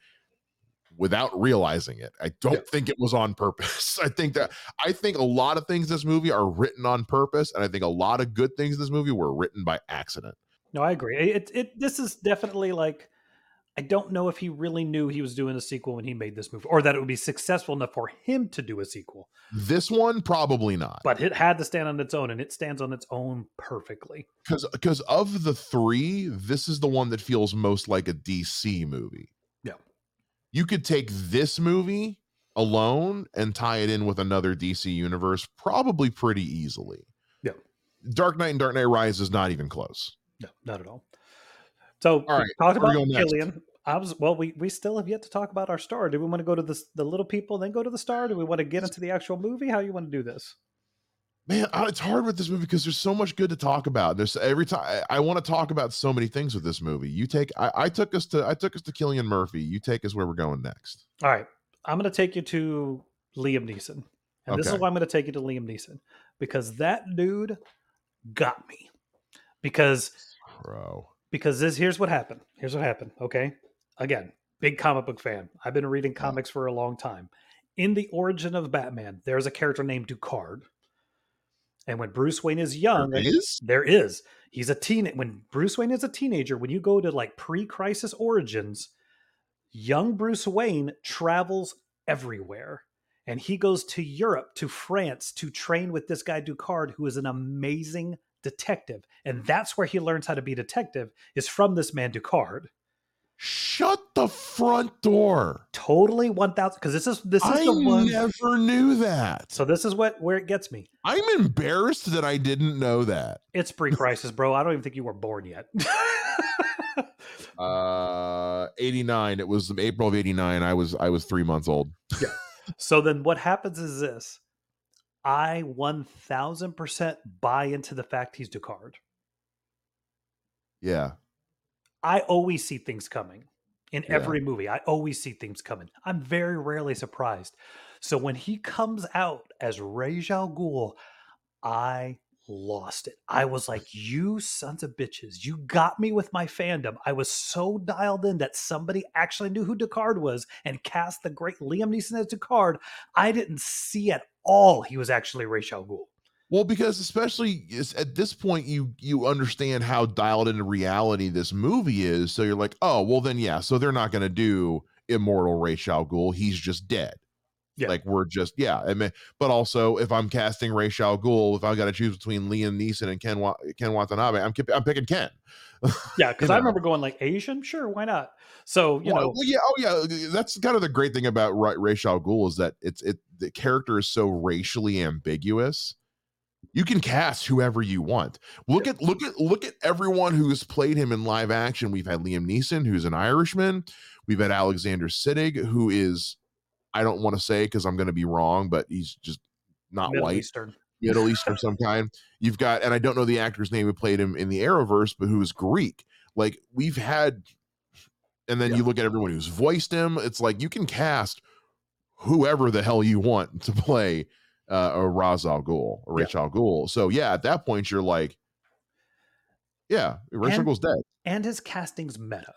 without realizing it. I don't Yeah. think it was on purpose. I think that I think a lot of things in this movie are written on purpose, and I think a lot of good things in this movie were written by accident. No, I agree. It, it this is definitely like I don't know if he really knew he was doing a sequel when he made this movie, or that it would be successful enough for him to do a sequel. This one probably not, But it had to stand on its own, and it stands on its own perfectly. because because of the three, this is the one that feels most like a DC movie. Yeah. you could take this movie alone and tie it in with another DC universe probably pretty easily. Yeah. Dark Knight and Dark Knight Rises is not even close. No, not at all. So All right, talk about we going next? Cillian. I was well. We we still have yet to talk about our star. Do we want to go to the the little people, then go to the star? Do we want to get into the actual movie? How you want to do this? Man, it's hard with this movie because there's so much good to talk about. There's every time I, I want to talk about so many things with this movie. You take I, I took us to I took us to Cillian Murphy. You take us where we're going next. All right, I'm going to take you to Liam Neeson, and this is why I'm going to take you to Liam Neeson because that dude got me. Because Bro. Because this here's what happened. Here's what happened. Okay, again, big comic book fan. I've been reading comics for a long time. In the origin of Batman, there's a character named Ducard, and when Bruce Wayne is young, There is? there is. He's a teen. When Bruce Wayne is a teenager, when you go to like pre-crisis origins, young Bruce Wayne travels everywhere, and he goes to Europe, to France, to train with this guy Ducard, who is an amazing detective, and that's where he learns how to be detective. Is from this man Ducard. Shut the front door. Totally one thousand. Because this is this is I the one. I never knew that. So this is what where it gets me. I'm embarrassed that I didn't know that. It's pre-crisis, bro. I don't even think you were born yet. Uh 89. It was April of 89. I was I was 3 months old. yeah So then what happens is this. I 1000% buy into the fact he's Ducard. Yeah. I always see things coming in Yeah. every movie. I always see things coming. I'm very rarely surprised. So when he comes out as Ra's al Ghul, I lost it. I was like, you sons of bitches, you got me with my fandom. I was so dialed in that somebody actually knew who Ducard was and cast the great Liam Neeson as Ducard. I didn't see at all he was actually Ra's al Ghul. Well, because especially at this point, you you understand how dialed into reality this movie is. So you're like, oh, well, then yeah. So they're not going to do immortal Ra's al Ghul. He's just dead. Yeah. Like we're just yeah. I mean, but also if I'm casting Ra's al Ghul, if I got to choose between Liam Neeson and Ken Wa- Ken Watanabe, I'm I'm picking Ken. Yeah, because I remember going like Asian, sure, why not? So you well, know, well, yeah, oh yeah. Uh, that's kind of the great thing about Ra- Ra's al Ghul is that it's it the character is so racially ambiguous. You can cast whoever you want. Look at look at look at everyone who's played him in live action. We've had Liam Neeson, who's an Irishman. We've had Alexander Siddig, who is I don't want to say because I'm going to be wrong, but he's just not Middle white. Eastern. Middle Eastern of some kind. You've got, and I don't know the actor's name who played him in the Arrowverse, but who is Greek. Like we've had, and then Yeah. you look at everyone who's voiced him. It's like you can cast whoever the hell you want to play uh, a Ra's al Ghul or Yeah. Al Ghul. So yeah, at that point you're like, yeah, Ra's al Ghul's dead. and his casting's meta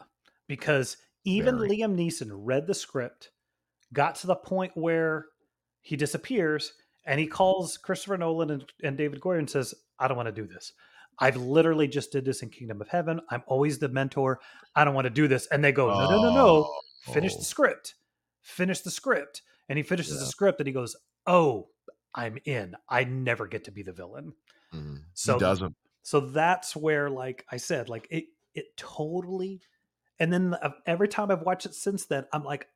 because even Very. Liam Neeson read the script, got to the point where he disappears, and he calls Christopher Nolan and, and David Goyer and says, "I don't want to do this. I've literally just did this in Kingdom of Heaven. I'm always the mentor. I don't want to do this." And they go, "No, no, no, no. Finish Oh. the script. Finish the script." And he finishes the script, and he goes, "Oh, I'm in. I never get to be the villain." Mhm. So he doesn't. so that's where like i said like it it totally and then every time i've watched it since then i'm like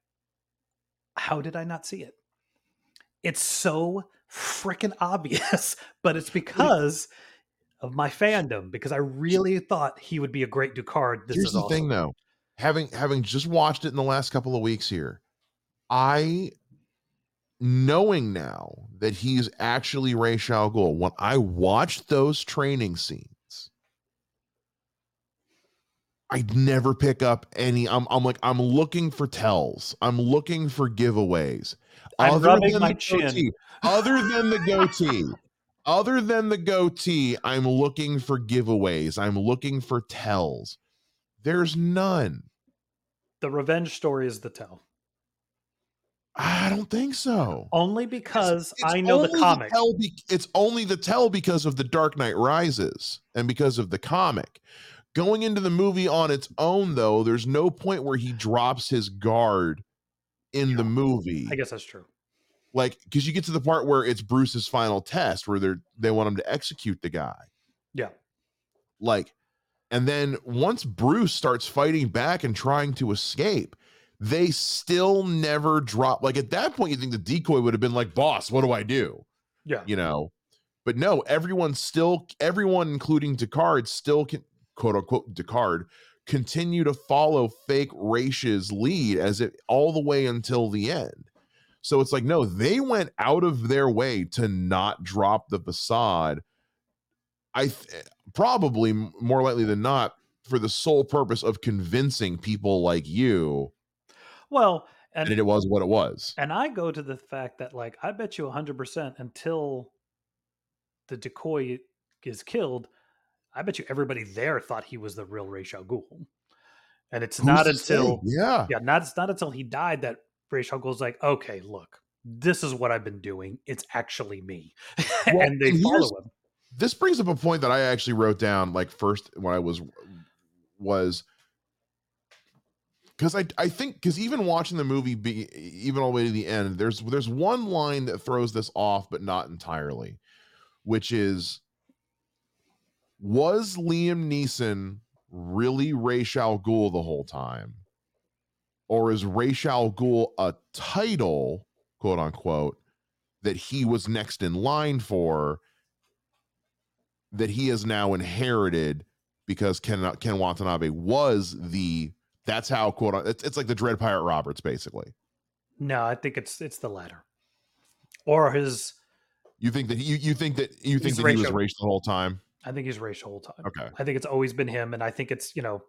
how did i not see it it's so freaking obvious but it's because of my fandom because i really thought he would be a great ducard this Here's is the awesome. thing, though. Having having just watched it in the last couple of weeks here, I knowing now that he's actually Ray Ghul. When I watched those training scenes, I'd never pick up any. I'm I'm like I'm looking for tells. I'm looking for giveaways. I'm rubbing than my the chin. other than the goatee, other than the goatee, I'm looking for giveaways. I'm looking for tells. There's none. the revenge story is the tell I don't think so. only because It's i know the comic tell be- it's only the tell because of the Dark Knight Rises and because of the comic. Going into the movie on its own, though, there's no point where he drops his guard in the movie. i guess that's true like because you get to the part where it's Bruce's final test where they're they want him to execute the guy. yeah Like, and then once Bruce starts fighting back and trying to escape, they still never drop. Like at that point, you think the decoy would have been like, "Boss, what do I do?" yeah You know. But no, everyone still, everyone, including Ducard, still can quote unquote Ducard, continue to follow fake Raish's lead as it all the way until the end. So it's like, no, they went out of their way to not drop the facade. I th- eh, probably more likely than not for the sole purpose of convincing people like you. Well, and, and it was what it was. And I go to the fact that, like, I bet you 100% until the decoy is killed, I bet you everybody there thought he was the real Ra's al Ghul. And it's Who's not until yeah, yeah, not it's not until he died that Al Ghul's like, okay, look, this is what I've been doing. It's actually me, well, and they and follow him. This brings up a point that I actually wrote down, like first when I was was because I I think because even watching the movie be even all the way to the end, there's there's one line that throws this off, but not entirely, which is was Liam Neeson really Ra's al Ghul the whole time? Or is Ra's al Ghul a title, quote unquote, that he was next in line for that he has now inherited because Ken, Ken Watanabe was the that's how quote it's, it's like the Dread Pirate Roberts basically. No, I think it's it's the latter. Or his You think that you you think that you think that he was Ra's the whole time? I think he's Ra's the whole time. Okay. I think it's always been him, and I think it's you know,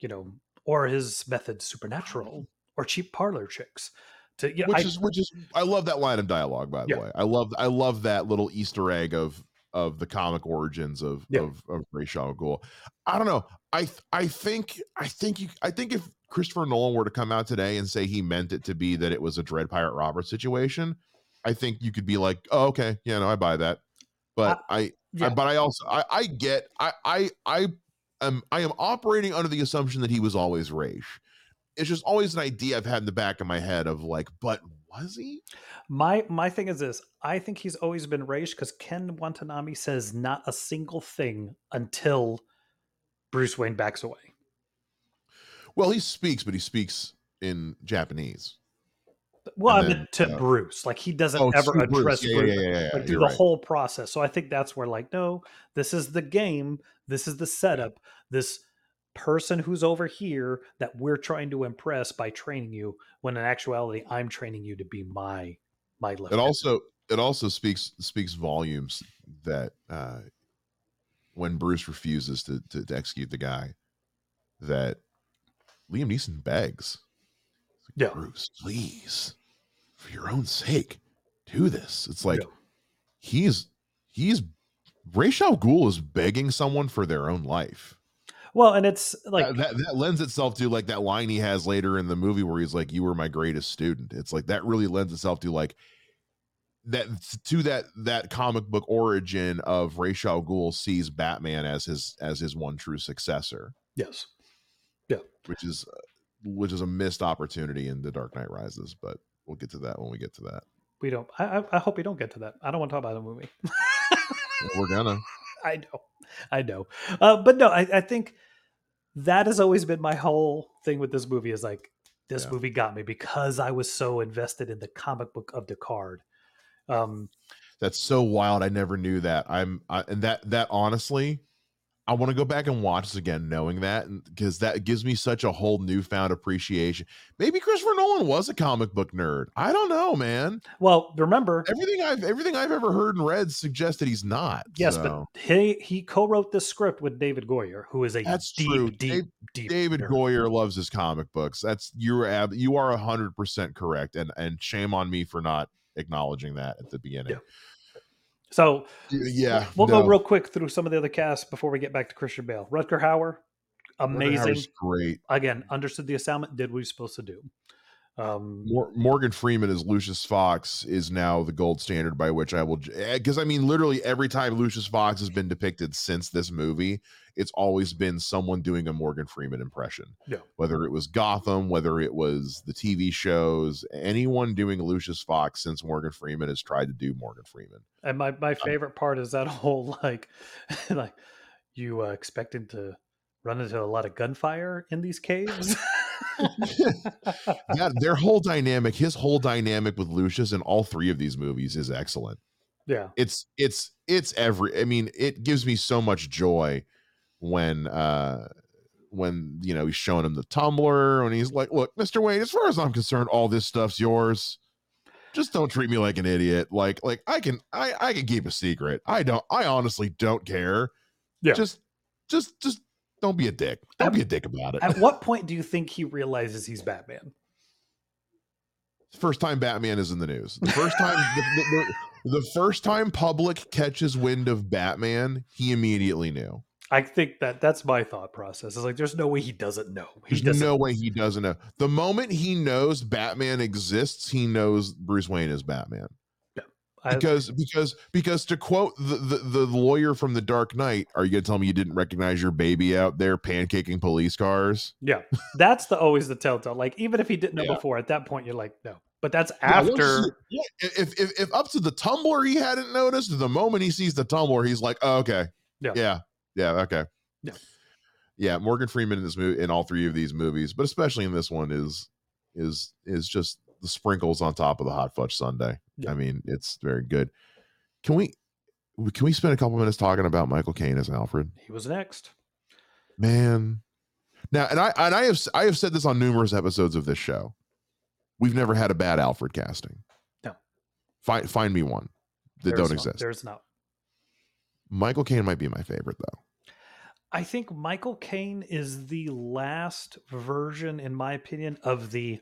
you know, or his method supernatural or cheap parlor chicks. To yeah, which I, is which is I love that line of dialogue. By the yeah. way, I love I love that little Easter egg of of the comic origins of yeah. of, of Ra's al Ghul. I don't know. I I think I think you I think if Christopher Nolan were to come out today and say he meant it to be that it was a Dread Pirate Robert situation, I think you could be like, oh, okay, yeah, no, I buy that. But I, I yeah. but I also I, I get I I I am I am operating under the assumption that he was always Ra's. It's just always an idea I've had in the back of my head of like, but was he? My my thing is this: I think he's always been Ra's because Ken Watanabe says not a single thing until Bruce Wayne backs away. Well, he speaks, but he speaks in Japanese. Well, I mean, to uh, Bruce, like he doesn't oh, ever address yeah, Bruce yeah, yeah, like, through the right. whole process. So I think that's where, like, no, this is the game, this is the setup. This person who's over here that we're trying to impress by training you, when in actuality, I'm training you to be my my. It also it also speaks speaks volumes that uh, when Bruce refuses to, to to execute the guy, that Liam Neeson begs yeah. Bruce, please, for your own sake, do this. It's like yeah. he's he's Ra's al Ghul is begging someone for their own life. Well, and it's like that, that, that lends itself to like that line he has later in the movie where he's like, "You were my greatest student." It's like that really lends itself to like that to that that comic book origin of Ra's al Ghul sees Batman as his as his one true successor. Yes. Yeah. Which is which is a missed opportunity in The Dark Knight Rises, but we'll get to that when we get to that. We don't. I, I hope we don't get to that. I don't want to talk about the movie. We're gonna. I know, I know, uh, but no, I, I, think that has always been my whole thing with this movie. Is like this yeah. movie got me because I was so invested in the comic book of Ducard. Um, That's so wild. I never knew that. I'm, I, and that that honestly I want to go back and watch this again, knowing that, because that gives me such a whole newfound appreciation. Maybe Christopher Nolan was a comic book nerd. I don't know, man. Well, remember everything I've everything I've ever heard and read suggests that he's not. Yes, so. but he he co-wrote this script with David Goyer, who is a that's deep, true. Deep, Dave, deep David nerd. Goyer loves his comic books. That's you're ab- you are hundred percent correct, and and shame on me for not acknowledging that at the beginning. Yeah. So yeah, we'll no. go real quick through some of the other casts before we get back to Christian Bale. Rutger Hauer, amazing, great. Again, understood the assignment, did what he's supposed to do. Um, Morgan Freeman as Lucius Fox is now the gold standard by which I will, because I mean, literally every time Lucius Fox has been depicted since this movie, it's always been someone doing a Morgan Freeman impression. Yeah. Whether it was Gotham, whether it was the TV shows, anyone doing Lucius Fox since Morgan Freeman has tried to do Morgan Freeman. And my, my favorite part is that whole like, like you uh, expecting to run into a lot of gunfire in these caves. yeah, their whole dynamic, his whole dynamic with Lucius in all three of these movies is excellent. Yeah. It's it's it's every I mean, it gives me so much joy when uh when you know he's showing him the tumbler and he's like, "Look, Mister Wayne, as far as I'm concerned, all this stuff's yours. Just don't treat me like an idiot. Like, like I can, I, I can keep a secret. I don't, I honestly don't care. Yeah. Just, just, just don't be a dick. Don't be a dick about it. At what point do you think he realizes he's Batman? First time Batman is in the news. The first time, the, the- the- the first time public catches wind of Batman, he immediately knew. I think that that's my thought process. It's like there's no way he doesn't know. He There's doesn't. no way he doesn't know. The moment he knows Batman exists, he knows Bruce Wayne is Batman. I- Because because because to quote the, the, the lawyer from the Dark Knight, are you gonna tell me you didn't recognize your baby out there pancaking police cars? yeah, that's the always the telltale. Like even if he didn't know Yeah. before, at that point you're like, no. But that's Yeah, after. you- yeah, if, if if up to the tumbler he hadn't noticed, the moment he sees the tumbler, he's like, oh, okay, Yeah. yeah, yeah, okay, Yeah. yeah. Morgan Freeman in this movie, in all three of these movies, but especially in this one, is is is just the sprinkles on top of the hot fudge sundae. Yeah. I mean, it's very good. Can we can we spend a couple minutes talking about Michael Caine as Alfred? He was next. Man, now and I and I have I have said this on numerous episodes of this show. We've never had a bad Alfred casting. No. Find find me one that There's don't not- exist. There's not. Michael Caine might be my favorite though. I think Michael Caine is the last version, in my opinion, of the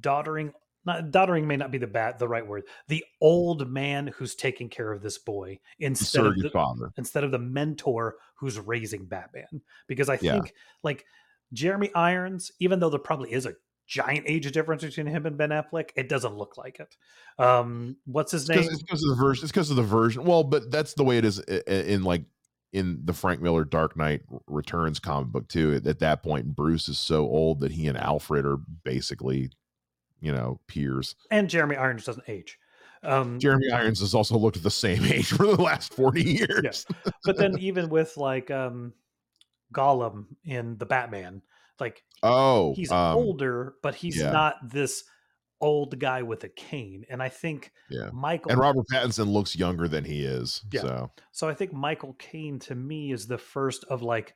doddering. Not doddering may not be the bad the right word. The old man who's taking care of this boy instead of the, father. instead of the mentor who's raising Batman. Because I Yeah. think like Jeremy Irons, even though there probably is a giant age difference between him and Ben Affleck, it doesn't look like it. Um, what's his It's name? because of the version. It's because of the version. Well, but that's the way it is i- i- in like in the Frank Miller Dark Knight Returns comic book too. At that point, Bruce is so old that he and Alfred are basically, you know, peers. And Jeremy Irons doesn't age. Um, Jeremy Irons has also looked the same age for the last forty years. but then even with like um Gollum in the Batman, like Oh, he's um, older, but he's yeah. not this old guy with a cane. And I think Yeah. Michael and Robert Pattinson looks younger than he is. Yeah. So so I think Michael Caine to me is the first of like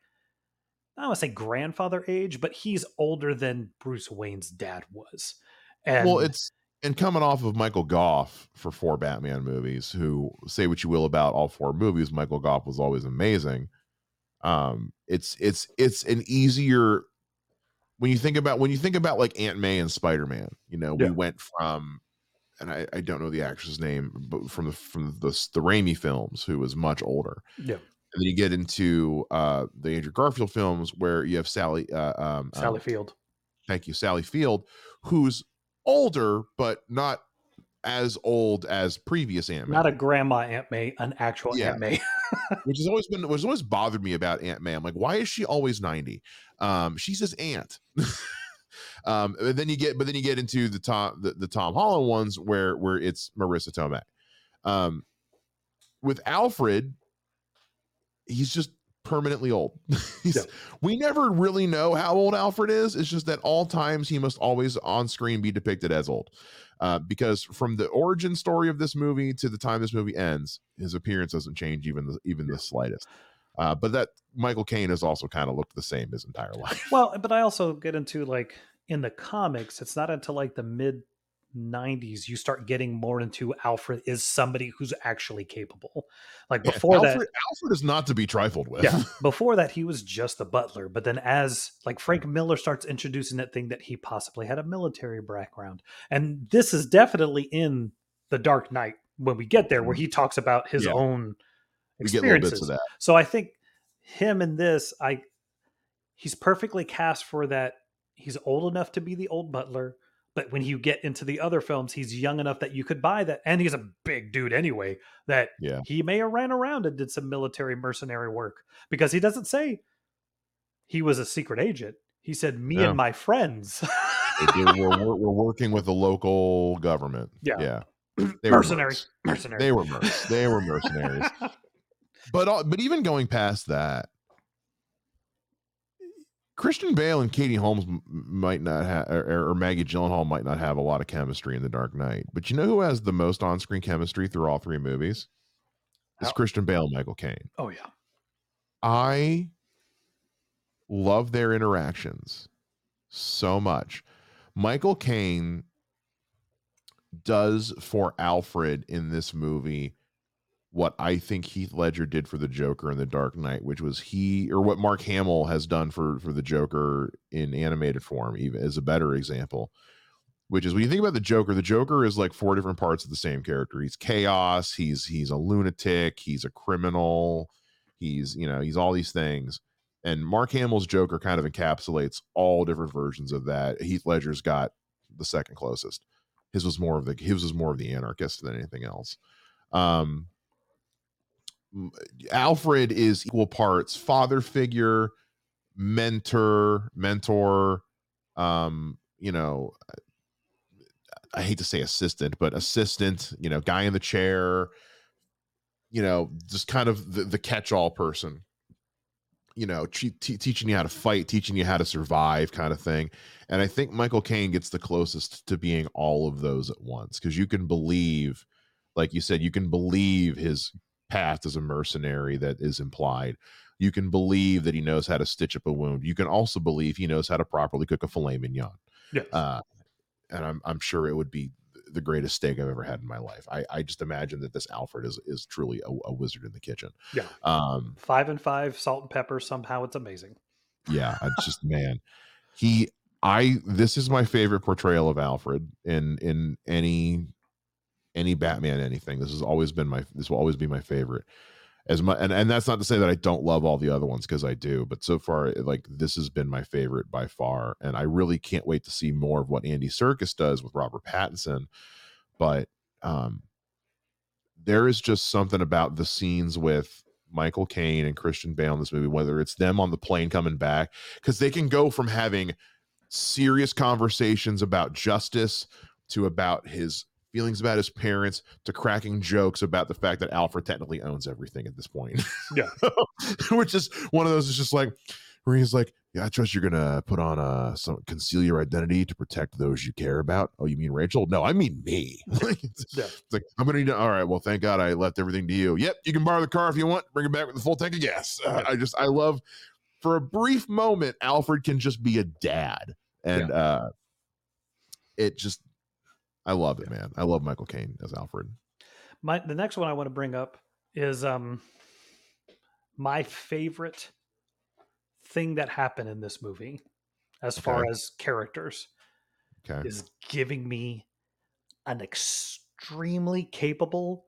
I don't want to say grandfather age, but he's older than Bruce Wayne's dad was. And well, it's and coming off of Michael Gough for four Batman movies, who say what you will about all four movies, Michael Gough was always amazing. Um, it's it's it's an easier when you think about when you think about like Aunt May and Spider Man. You know, Yeah. we went from and I, I don't know the actress's name, but from the from the the Raimi films, who was much older. yeah, And then you get into uh the Andrew Garfield films where you have Sally uh um Sally um, Field. thank you, Sally Field, who's older but not as old as previous Aunt May, Not a grandma Aunt May, an actual Yeah. Aunt May. which has always been, which has always bothered me about Aunt May. I'm like, why is she always 90? Um, she's his aunt. um, and then you get, but then you get into the Tom, the, the Tom Holland ones where where it's Marisa Tomei. Um, with Alfred, he's just permanently old. Yeah. We never really know how old Alfred is. It's just that all times he must always on screen be depicted as old. Uh, because from the origin story of this movie to the time this movie ends, his appearance doesn't change even the, even the slightest. Uh, but that Michael Caine has also kind of looked the same his entire life. Well, but I also get into like in the comics, it's not until like the mid 90s you start getting more into Alfred is somebody who's actually capable. Like before Alfred, that, Alfred is not to be trifled with. yeah, before that he was just the butler. But then as like Frank Miller starts introducing that thing that he possibly had a military background, and this is definitely in the Dark Knight when we get there, where mm-hmm. he talks about his Yeah. own we get bits experiences. of that. So I think him in this, I he's perfectly cast for that. He's old enough to be the old butler, but when you get into the other films, he's young enough that you could buy that, and he's a big dude anyway. That Yeah. he may have ran around and did some military mercenary work because he doesn't say he was a secret agent. He said, "Me Yeah. and my friends." We're, we're, we're working with the local government. Yeah. Yeah. They were mercenary, mercenary. They were mercs. They were mercenaries. but but even going past that, Christian Bale and Katie Holmes might not have, or, or Maggie Gyllenhaal might not have a lot of chemistry in The Dark Knight. But you know who has the most on-screen chemistry through all three movies? It's Christian Bale and Michael Caine. Oh yeah. I love their interactions so much. Michael Caine does for Alfred in this movie what I think Heath Ledger did for the Joker in The Dark Knight, which was he or what Mark Hamill has done for for the Joker in animated form, even is a better example. Which is when you think about the Joker, the Joker is like four different parts of the same character. He's chaos, he's he's a lunatic, he's a criminal, he's you know, he's all these things. And Mark Hamill's Joker kind of encapsulates all different versions of that. Heath Ledger's got the second closest. His was more of the his was more of the anarchist than anything else. Um Alfred is equal parts father figure, mentor, mentor, um, you know, I hate to say assistant, but assistant, you know, guy in the chair, you know, just kind of the, the catch-all person, you know, che- te- teaching you how to fight, teaching you how to survive kind of thing. And I think Michael Caine gets the closest to being all of those at once because you can believe, like you said, you can believe his path as a mercenary that is implied. You can believe that he knows how to stitch up a wound. You can also believe he knows how to properly cook a filet mignon. Yes. Uh, and I'm I'm sure it would be the greatest steak I've ever had in my life. I, I just imagine that this Alfred is is truly a, a wizard in the kitchen. Yeah. Um, Five and five, salt and pepper. Somehow it's amazing. yeah, I just man, he I this is my favorite portrayal of Alfred in in any any Batman anything. This has always been my this will always be my favorite. As much and, and that's not to say that I don't love all the other ones because I do, but so far like this has been my favorite by far. And I really can't wait to see more of what Andy Serkis does with Robert Pattinson. But um there is just something about the scenes with Michael Caine and Christian Bale in this movie, whether it's them on the plane coming back, because they can go from having serious conversations about justice to about his feelings about his parents to cracking jokes about the fact that Alfred technically owns everything at this point. Yeah. Which is one of those is just like where he's like, Yeah, I trust you're gonna put on uh some conceal your identity to protect those you care about. Oh, you mean Rachel? No, I mean me. Like, it's, Yeah. it's like I'm gonna need to, all right, well, thank God I left everything to you. Yep, you can borrow the car if you want, bring it back with a full tank of gas. Uh, I just I love for a brief moment, Alfred can just be a dad. And uh it just I love it, man. I love Michael Caine as Alfred. My the next one I want to bring up is um my favorite thing that happened in this movie as far as characters Okay. is giving me an extremely capable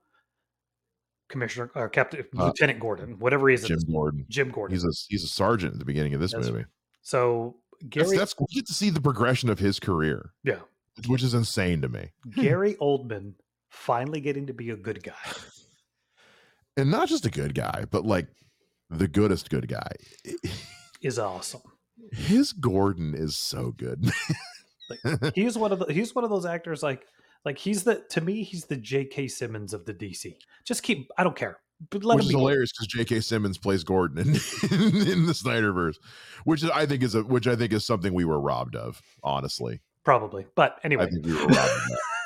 commissioner or captain Uh, lieutenant gordon whatever he is Jim Gordon. jim gordon He's a he's a sergeant at the beginning of this That's- movie. so That's, gary that's we get to see the progression of his career, yeah which is insane to me. gary oldman finally getting to be a good guy And not just a good guy, but like the goodest good guy. is awesome His Gordon is so good. he's one of the he's one of those actors like like he's the to me he's the J.K. Simmons of the DC. Just keep I don't care, but let which is be. hilarious because J.K. Simmons plays Gordon in, in, the Snyderverse, which is, I think is a which I think is something we were robbed of. Honestly, probably. But I anyway, think we were.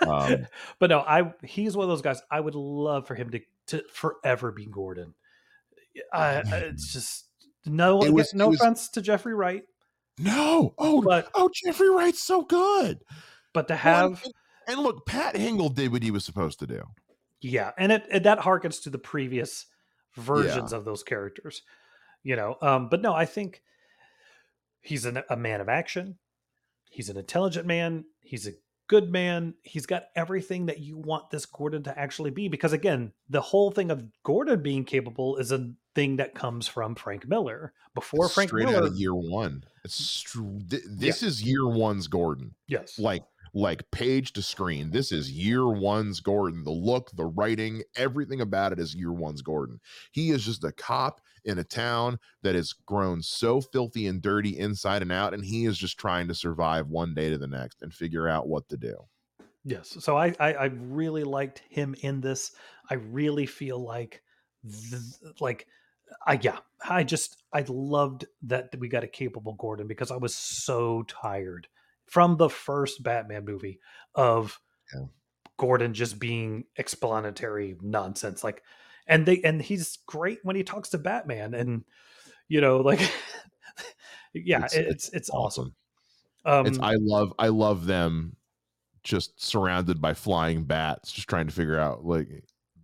Um, but no, I he's one of those guys. I would love for him to to forever be Gordon. I, I- it's just no It was- no was- offense to Jeffrey Wright, no, oh, but oh, Jeffrey Wright's so good. but to have and, and look, Pat Hingle did what he was supposed to do. Yeah, and it, it that harkens to the previous versions of those characters, you know. Um, but no, I think he's an, a man of action. He's an intelligent man. He's a good man. He's got everything that you want this Gordon to actually be. Because again, the whole thing of Gordon being capable is a thing that comes from Frank Miller. Before It's Frank straight Miller, out of year one. It's str- th- this is year one's Gordon. yes, Like like page to screen. This is year one's Gordon. The look, the writing, everything about it is year one's Gordon. He is just a cop in a town that has grown so filthy and dirty inside and out, and he is just trying to survive one day to the next and figure out what to do. Yes. So I, I I really liked him in this. I really feel like th- like I yeah, I just I loved that we got a capable Gordon because I was so tired from the first Batman movie of Yeah. Gordon just being explanatory nonsense. Like, and they and he's great when he talks to Batman, and you know, like, yeah, It's- it's it's, it's awesome. awesome. it's Um, I love I love them just surrounded by flying bats, just trying to figure out like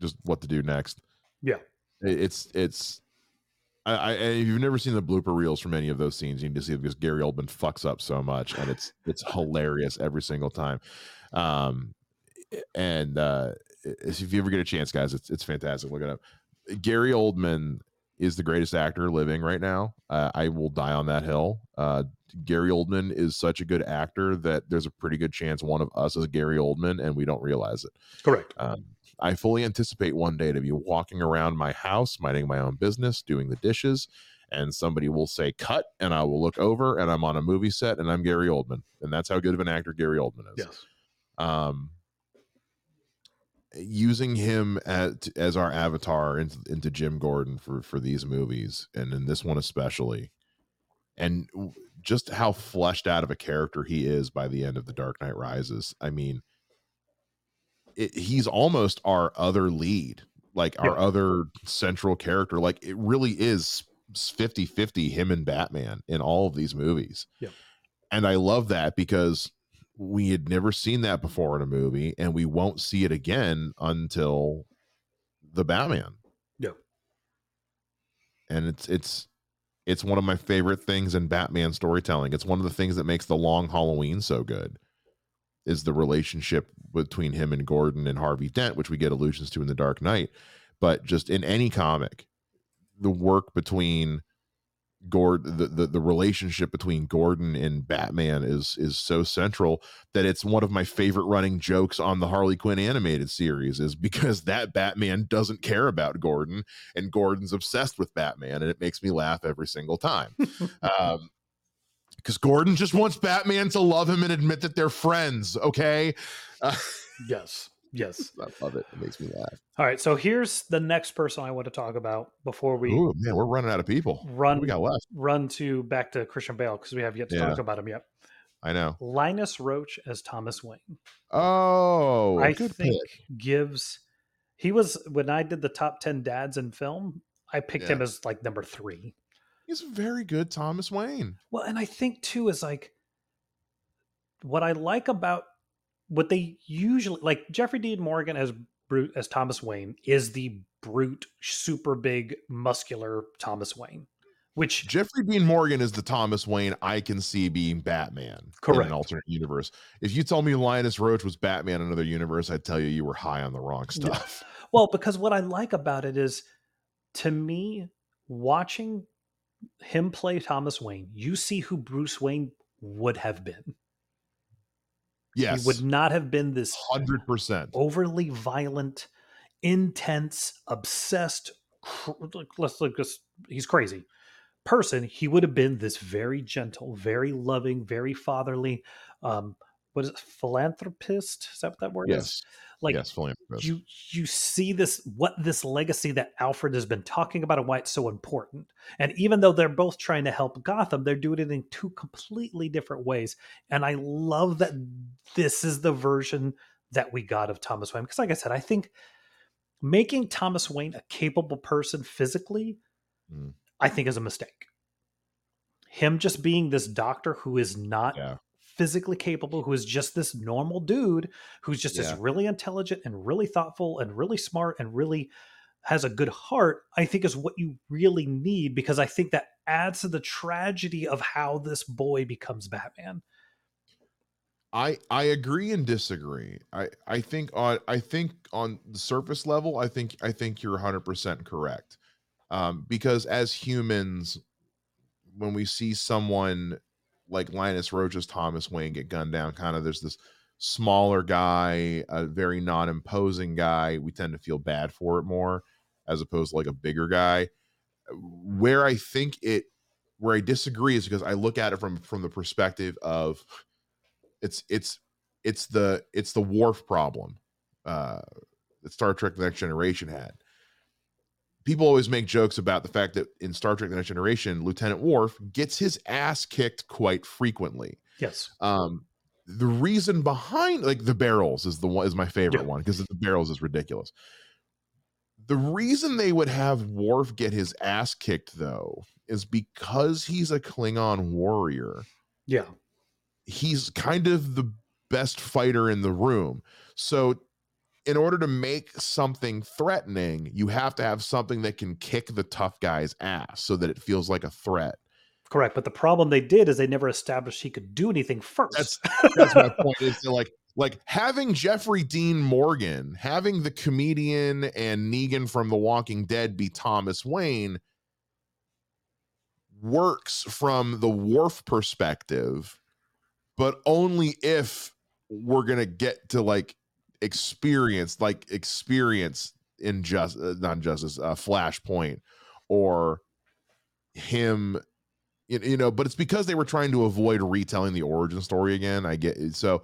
just what to do next. Yeah. It- it's it's. I, I if you've never seen the blooper reels from any of those scenes, you need to see it because Gary Oldman fucks up so much, and it's it's hilarious every single time. Um, and uh, if you ever get a chance, guys, it's it's fantastic. Look it up. Gary Oldman is the greatest actor living right now. Uh, I will die on that hill. Uh, Gary Oldman is such a good actor that there's a pretty good chance one of us is Gary Oldman and we don't realize it. correct. Um, I fully anticipate one day to be walking around my house, minding my own business, doing the dishes, and somebody will say cut, and I will look over, and I'm on a movie set, and I'm Gary Oldman, and that's how good of an actor Gary Oldman is Yes. um using him as as our avatar into, into Jim Gordon for for these movies and in this one especially and just how fleshed out of a character he is by the end of the Dark Knight Rises I mean it, he's almost our other lead like our Yeah. other central character like it really is 50-50 him and Batman in all of these movies Yeah. and I love that because we had never seen that before in a movie and we won't see it again until the batman. Yeah. and it's it's it's one of my favorite things in batman storytelling. It's one of the things that makes the long halloween so good is the relationship between him and gordon and harvey dent which we get allusions to in the dark knight. But just in any comic the work between Gordon the, the the relationship between Gordon and Batman is is so central that it's one of my favorite running jokes on the Harley Quinn animated series is because that Batman doesn't care about Gordon and Gordon's obsessed with Batman and it makes me laugh every single time. um because Gordon just wants Batman to love him and admit that they're friends, okay? Uh, Yes. Yes. I love it. It makes me laugh. All right. So here's the next person I want to talk about before we Ooh, man, we're running out of people. Run we got left? run to back to Christian Bale because we have yet to Yeah. talk about him yet. I know. Linus Roach as Thomas Wayne. Oh, I good think pick. gives he was when I did the top 10 dads in film, I picked Yeah. him as like number 3. He's a very good Thomas Wayne. Well, and I think too is like what I like about what they usually like Jeffrey Dean Morgan as brute as Thomas Wayne is the brute, super big, muscular Thomas Wayne, which Jeffrey Dean Morgan is the Thomas Wayne I can see being Batman in Correct. an alternate universe. If you told me Linus Roach was Batman in another universe, I'd tell you you were high on the wrong Yeah. stuff. Well, because what I like about it is, to me, watching him play Thomas Wayne, you see who Bruce Wayne would have been. Yes, He would not have been this hundred percent. overly violent, intense, obsessed. Cr- let's look. Just, he's crazy person. He would have been this very gentle, very loving, very fatherly. Um, what is it, philanthropist? Is that what that word is? Yes, Like yes, philanthropist. you you see this what this legacy that Alfred has been talking about and why it's so important. And even though they're both trying to help Gotham, they're doing it in two completely different ways. And I love that this is the version that we got of Thomas Wayne because like I said, I think making Thomas Wayne a capable person physically Mm. I think is a mistake. Him just being this doctor who is not Yeah. Physically capable, who is just this normal dude who's just Yeah. this really intelligent and really thoughtful and really smart and really has a good heart, I think is what you really need because I think that adds to the tragedy of how this boy becomes Batman. I I agree and disagree. I I think on I think on the surface level, I think I think you're 100% correct. Um because as humans when we see someone like Linus Roach's Thomas Wayne get gunned down, kind of there's this smaller guy, a very non-imposing guy, we tend to feel bad for it more as opposed to like a bigger guy. Where I think it where I disagree is because I look at it from from the perspective of it's it's it's the it's the Worf problem uh that Star Trek The Next Generation had. People always make jokes about the fact that in Star Trek: The Next Generation, Lieutenant Worf gets his ass kicked quite frequently. Yes. Um, the reason behind like the barrels is the one is my favorite Yeah. one because the barrels is ridiculous. The reason they would have Worf get his ass kicked though is because he's a Klingon warrior. Yeah. He's kind of the best fighter in the room. So in order to make something threatening, you have to have something that can kick the tough guy's ass so that it feels like a threat. Correct. But the problem they did is they never established he could do anything first. That's that's my point is like like having Jeffrey Dean Morgan, having the comedian and Negan from The Walking Dead be Thomas Wayne works from the Worf perspective, but only if we're gonna get to like experience like experience in just uh, not justice uh, flashpoint or him you, you know but it's because they were trying to avoid retelling the origin story again i get so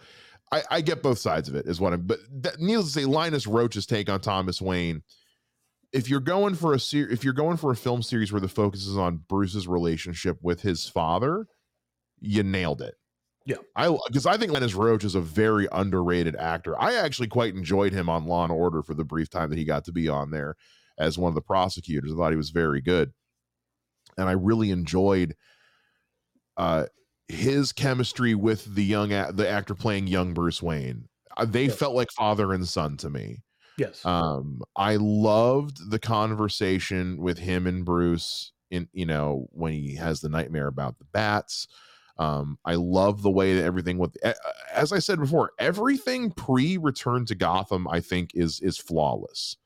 i i get both sides of it is what i'm but that, needless to say linus roach's take on thomas wayne if you're going for a ser- if you're going for a film series where the focus is on bruce's relationship with his father you nailed it Yeah. I because I think Linus Roach is a very underrated actor. I actually quite enjoyed him on Law and Order for the brief time that he got to be on there as one of the prosecutors. I thought he was very good. And I really enjoyed uh his chemistry with the young the actor playing young Bruce Wayne. Uh, they Yes. felt like father and son to me. yes. Um, I loved the conversation with him and Bruce in you know when he has the nightmare about the bats. Um, I love the way that everything with as I said before, everything pre Return to Gotham, I think is is flawless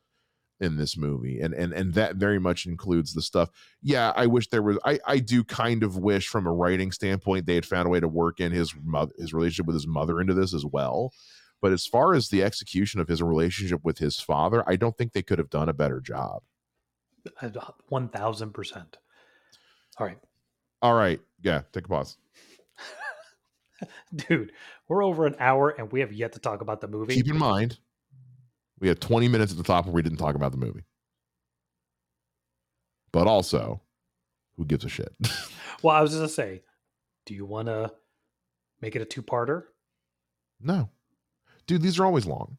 in this movie, and and and that very much includes the stuff. Yeah, I wish there was. I I do kind of wish, from a writing standpoint, they had found a way to work in his mother his relationship with his mother into this as well. But as far as the execution of his relationship with his father, I don't think they could have done a better job. One thousand percent. All right, All right, yeah, take a pause. dude, we're over an hour and we have yet to talk about the movie. Keep in mind, we had 20 minutes at the top where we didn't talk about the movie. But also, who gives a shit? well, I was just gonna say, do you want to make it a two-parter? no, dude, these are always long.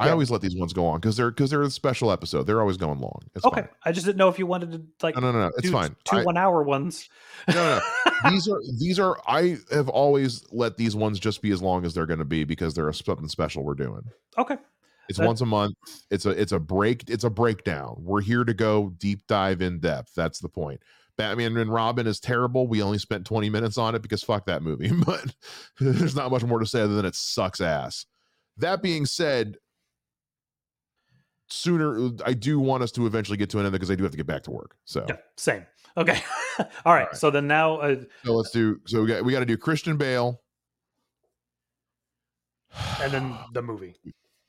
I Yeah. always let these ones go on because they're because they're a special episode. They're always going long. It's okay, fine. I just didn't know if you wanted to like No, no, no, it's fine. two I- one-hour ones. No, no, these are these are I have always let these ones just be as long as they're going to be because they're something special we're doing. okay, It's That- once a month. It's a it's a break. It's a breakdown. We're here to go deep dive in depth. That's the point. Batman and Robin is terrible. We only spent 20 minutes on it because fuck that movie. But there's not much more to say other than it sucks ass. That being said, sooner I do want us to eventually get to an end because I do have to get back to work. So yeah, same. Okay, all right. right. So then now, uh, so let's do so we got we got to do Christian Bale and then the movie.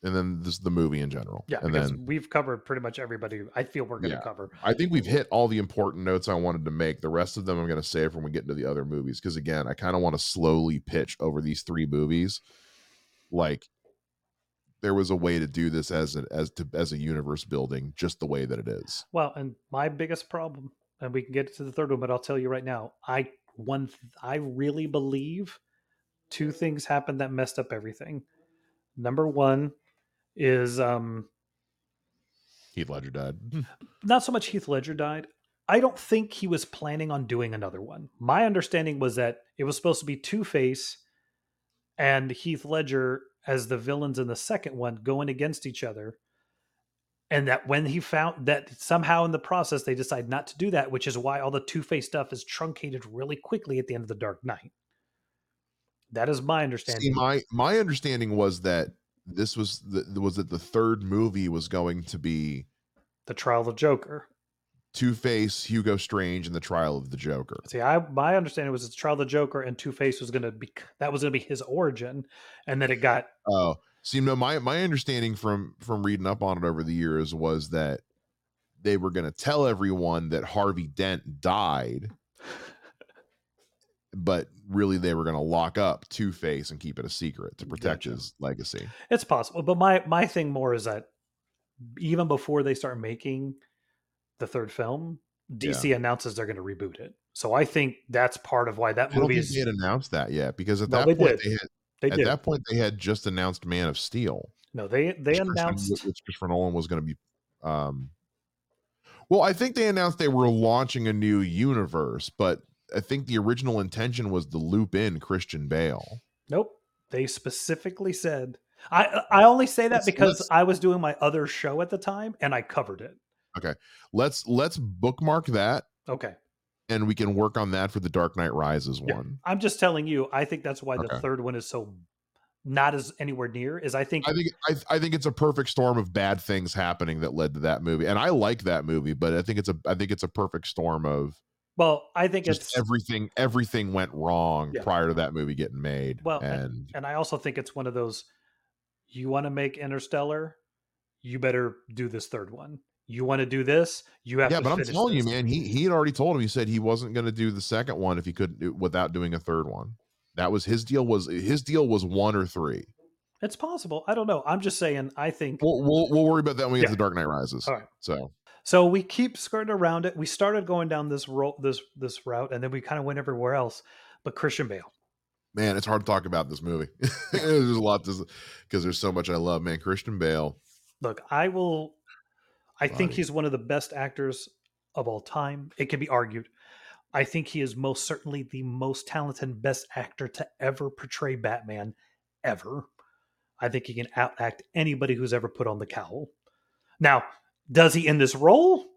and then this the movie in general. Yeah, and because then we've covered pretty much everybody. I feel we're going to Yeah. cover. I think we've hit all the important notes I wanted to make. The rest of them I'm going to save when we get into the other movies because again, I kind of want to slowly pitch over these three movies. Like there was a way to do this as an as to as a universe building, just the way that it is. Well, and my biggest problem, and we can get to the third one, but I'll tell you right now, I one I really believe two things happened that messed up everything. Number one is um Heath Ledger died. not so much Heath Ledger died. I don't think he was planning on doing another one. My understanding was that it was supposed to be Two Face and Heath Ledger as the villains in the second one going against each other. And that when he found that somehow in the process they decide not to do that, which is why all the Two Face stuff is truncated really quickly at the end of the Dark Knight. That is my understanding. See, my my understanding was that this was the was that the third movie was going to be the trial of the Joker. Two Face, Hugo Strange, and the Trial of the Joker. See, I my understanding was it's Trial of the Joker and Two Face was going to be that was going to be his origin, and then it got Oh, see, no, my my understanding from from reading up on it over the years was that they were going to tell everyone that Harvey Dent died, but really they were going to lock up Two Face and keep it a secret to protect Gotcha. his legacy. it's possible. But my my thing more is that even before they start making the third film, DC announces they're going to reboot it. So I think that's part of why that I don't movie think is. they had announced that yet because at No, that they point did. they had They at did. that point they had just announced Man of Steel. no, they they announced. Christopher Nolan was going to be. Um, well, I think they announced they were launching a new universe, but I think the original intention was to loop in Christian Bale. Nope. They specifically said. I I only say that because I was doing my other show at the time and I covered it. Let's let's bookmark that, Okay. and we can work on that for the Dark Knight Rises Yeah. one. I'm just telling you. I think that's why the third one is so not as anywhere near. Is I think I think I, I think it's a perfect storm of bad things happening that led to that movie, and I like that movie, but I think it's a I think it's a perfect storm of well, I think it's everything everything went wrong Yeah. prior to that movie getting made. Well, and and I also think it's one of those you want to make Interstellar, you better do this third one. You want to do this, you have yeah, but I'm telling you, man, he he had already told him. He said he wasn't going to do the second one if he couldn't do- without doing a third one. That was his deal. Was his deal was one or three. It's possible. I don't know. I'm just saying. I think We'll we'll, we'll worry about that when we get Yeah. to Dark Knight Rises. All right. So So we keep skirting around it. We started going down this ro- this this route, and then we kind of went everywhere else. But Christian Bale, man, it's hard to talk about this movie. there's a lot to because there's so much I love. Man, Christian Bale. look, I will. I think he's one of the best actors of all time. It can be argued. I think he is most certainly the most talented and best actor to ever portray Batman, ever. I think he can outact anybody who's ever put on the cowl. Now, does he in this role?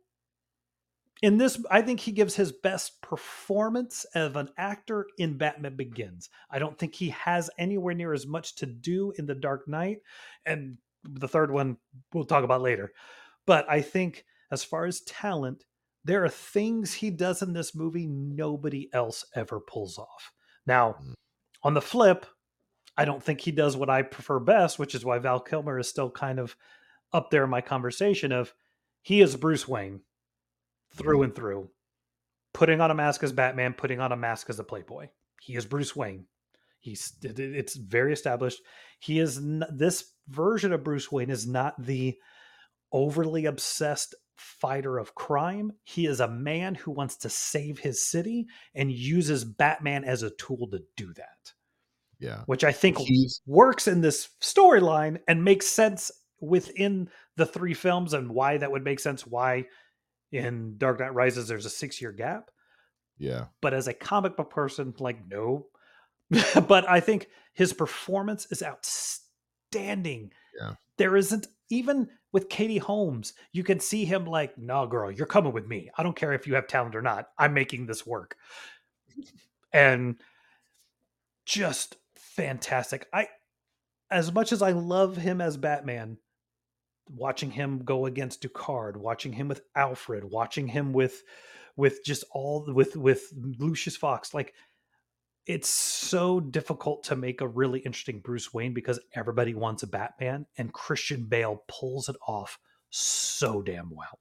In this, I think he gives his best performance of an actor in Batman Begins. I don't think he has anywhere near as much to do in The Dark Knight. And the third one we'll talk about later. But I think as far as talent, there are things he does in this movie nobody else ever pulls off. Now, Mm. on the flip, I don't think he does what I prefer best, which is why Val Kilmer is still kind of up there in my conversation of he is Bruce Wayne through and through. Putting on a mask as Batman, putting on a mask as a Playboy. He is Bruce Wayne. He's it- it- it's very established. He is n- this version of Bruce Wayne is not the overly obsessed fighter of crime. He is a man who wants to save his city and uses Batman as a tool to do that, Yeah, which I think he's works in this storyline and makes sense within the three films and why that would make sense why in Dark Knight Rises there's a 6-year gap yeah. but as a comic book person like no but I think his performance is outstanding Yeah. there isn't even with Katie Holmes you can see him like no girl you're coming with me. I don't care if you have talent or not. I'm making this work. And just fantastic. I as much as I love him as Batman, watching him go against Ducard, watching him with Alfred, watching him with with just all with with Lucius Fox, like it's so difficult to make a really interesting Bruce Wayne because everybody wants a Batman and Christian Bale pulls it off so damn well.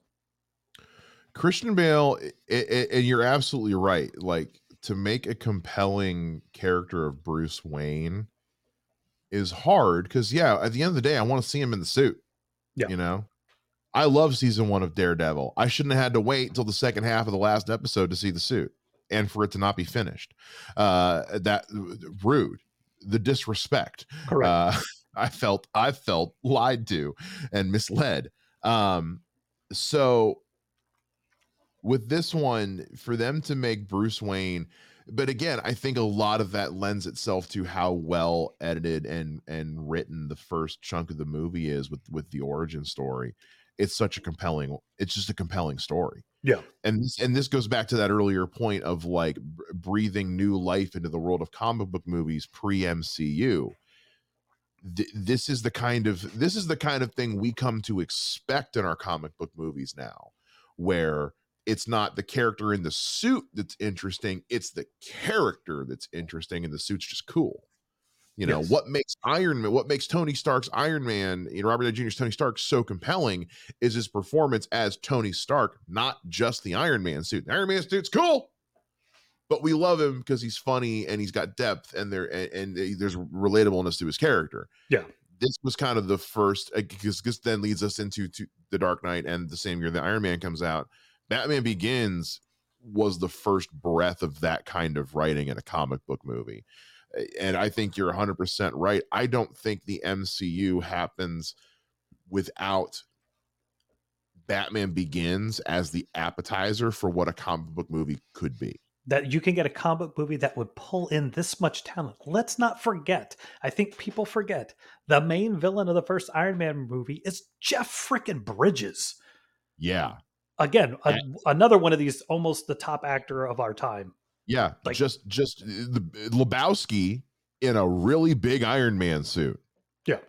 Christian Bale, and you're absolutely right. Like to make a compelling character of Bruce Wayne is hard because, yeah, at the end of the day, I want to see him in the suit. Yeah. You know, I love season one of Daredevil. I shouldn't have had to wait until the second half of the last episode to see the suit and for it to not be finished. Uh, that rude, the disrespect. Correct. Uh, I felt I felt lied to and misled. Um, so with this one, for them to make Bruce Wayne, but again, I think a lot of that lends itself to how well edited and and written the first chunk of the movie is with with the origin story. It's such a compelling. It's just a compelling story yeah. and this and this goes back to that earlier point of like b- breathing new life into the world of comic book movies pre MCU. Th- this is the kind of this is the kind of thing we come to expect in our comic book movies now, where it's not the character in the suit that's interesting, it's the character that's interesting, and the suit's just cool. You know Yes. what makes Iron Man, what makes Tony Stark's Iron Man, you know Robert Downey Jr.'s Tony Stark so compelling is his performance as Tony Stark, not just the Iron Man suit. The Iron Man suit's cool, but we love him because he's funny and he's got depth and there and, and there's relatableness to his character. Yeah. This was kind of the first uh, because this then leads us into to the Dark Knight and the same year the Iron Man comes out. Batman Begins was the first breath of that kind of writing in a comic book movie. And I think you're 100% right. I don't think the MCU happens without Batman Begins as the appetizer for what a comic book movie could be. That you can get a comic book movie that would pull in this much talent. Let's not forget. I think people forget the main villain of the first Iron Man movie is Jeff frickin' Bridges. Yeah. Again, a, another one of these almost the top actor of our time. Yeah, like, just just uh, the Lebowski in a really big Iron Man suit. Yeah.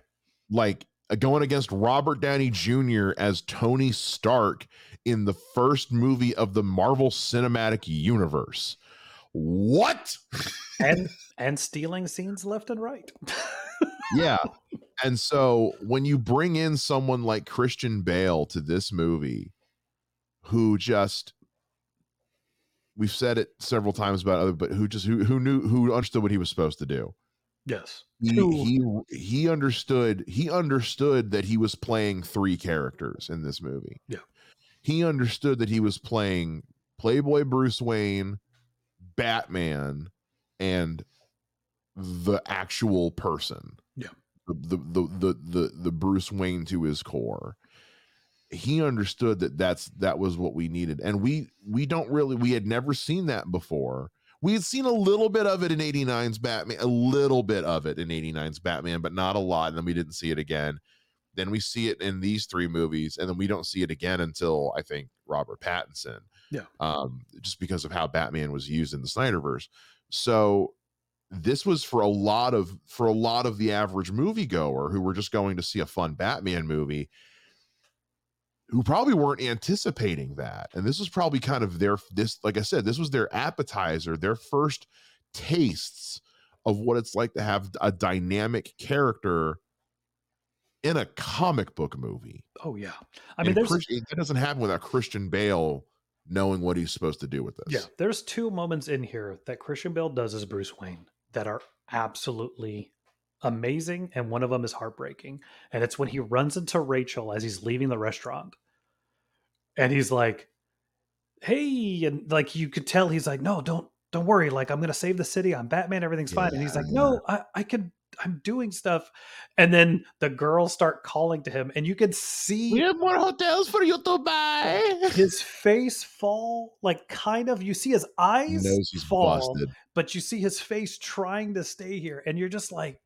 Like uh, going against Robert Downey Jr. as Tony Stark in the first movie of the Marvel Cinematic Universe. What? and and stealing scenes left and right. yeah. And so when you bring in someone like Christian Bale to this movie who just we've said it several times about other but who just who who knew who understood what he was supposed to do. Yes. He, he he understood he understood that he was playing three characters in this movie. Yeah. He understood that he was playing Playboy Bruce Wayne, Batman, and the actual person. Yeah. The the the the the, the Bruce Wayne to his core he understood that that's that was what we needed. And we we don't really we had never seen that before. We had seen a little bit of it in 89's batman a little bit of it in 89's batman but not a lot and then we didn't see it again. Then we see it in these three movies and then we don't see it again until i think robert pattinson. Yeah. Um just because of how batman was used in the snyderverse. So this was for a lot of for a lot of the average moviegoer who were just going to see a fun batman movie who probably weren't anticipating that. And this was probably kind of their this like I said, this was their appetizer, their first tastes of what it's like to have a dynamic character in a comic book movie. Oh yeah. I mean there's that doesn't happen without Christian Bale knowing what he's supposed to do with this. Yeah, there's two moments in here that Christian Bale does as Bruce Wayne that are absolutely amazing and one of them is heartbreaking and it's when he runs into rachel as he's leaving the restaurant and he's like hey and like you could tell he's like no don't don't worry like i'm gonna save the city i'm batman everything's yeah, fine and he's like no i i can i'm doing stuff and then the girls start calling to him and you can see we have more hotels for you to buy his face fall like kind of you see his eyes fall busted. but you see his face trying to stay here and you're just like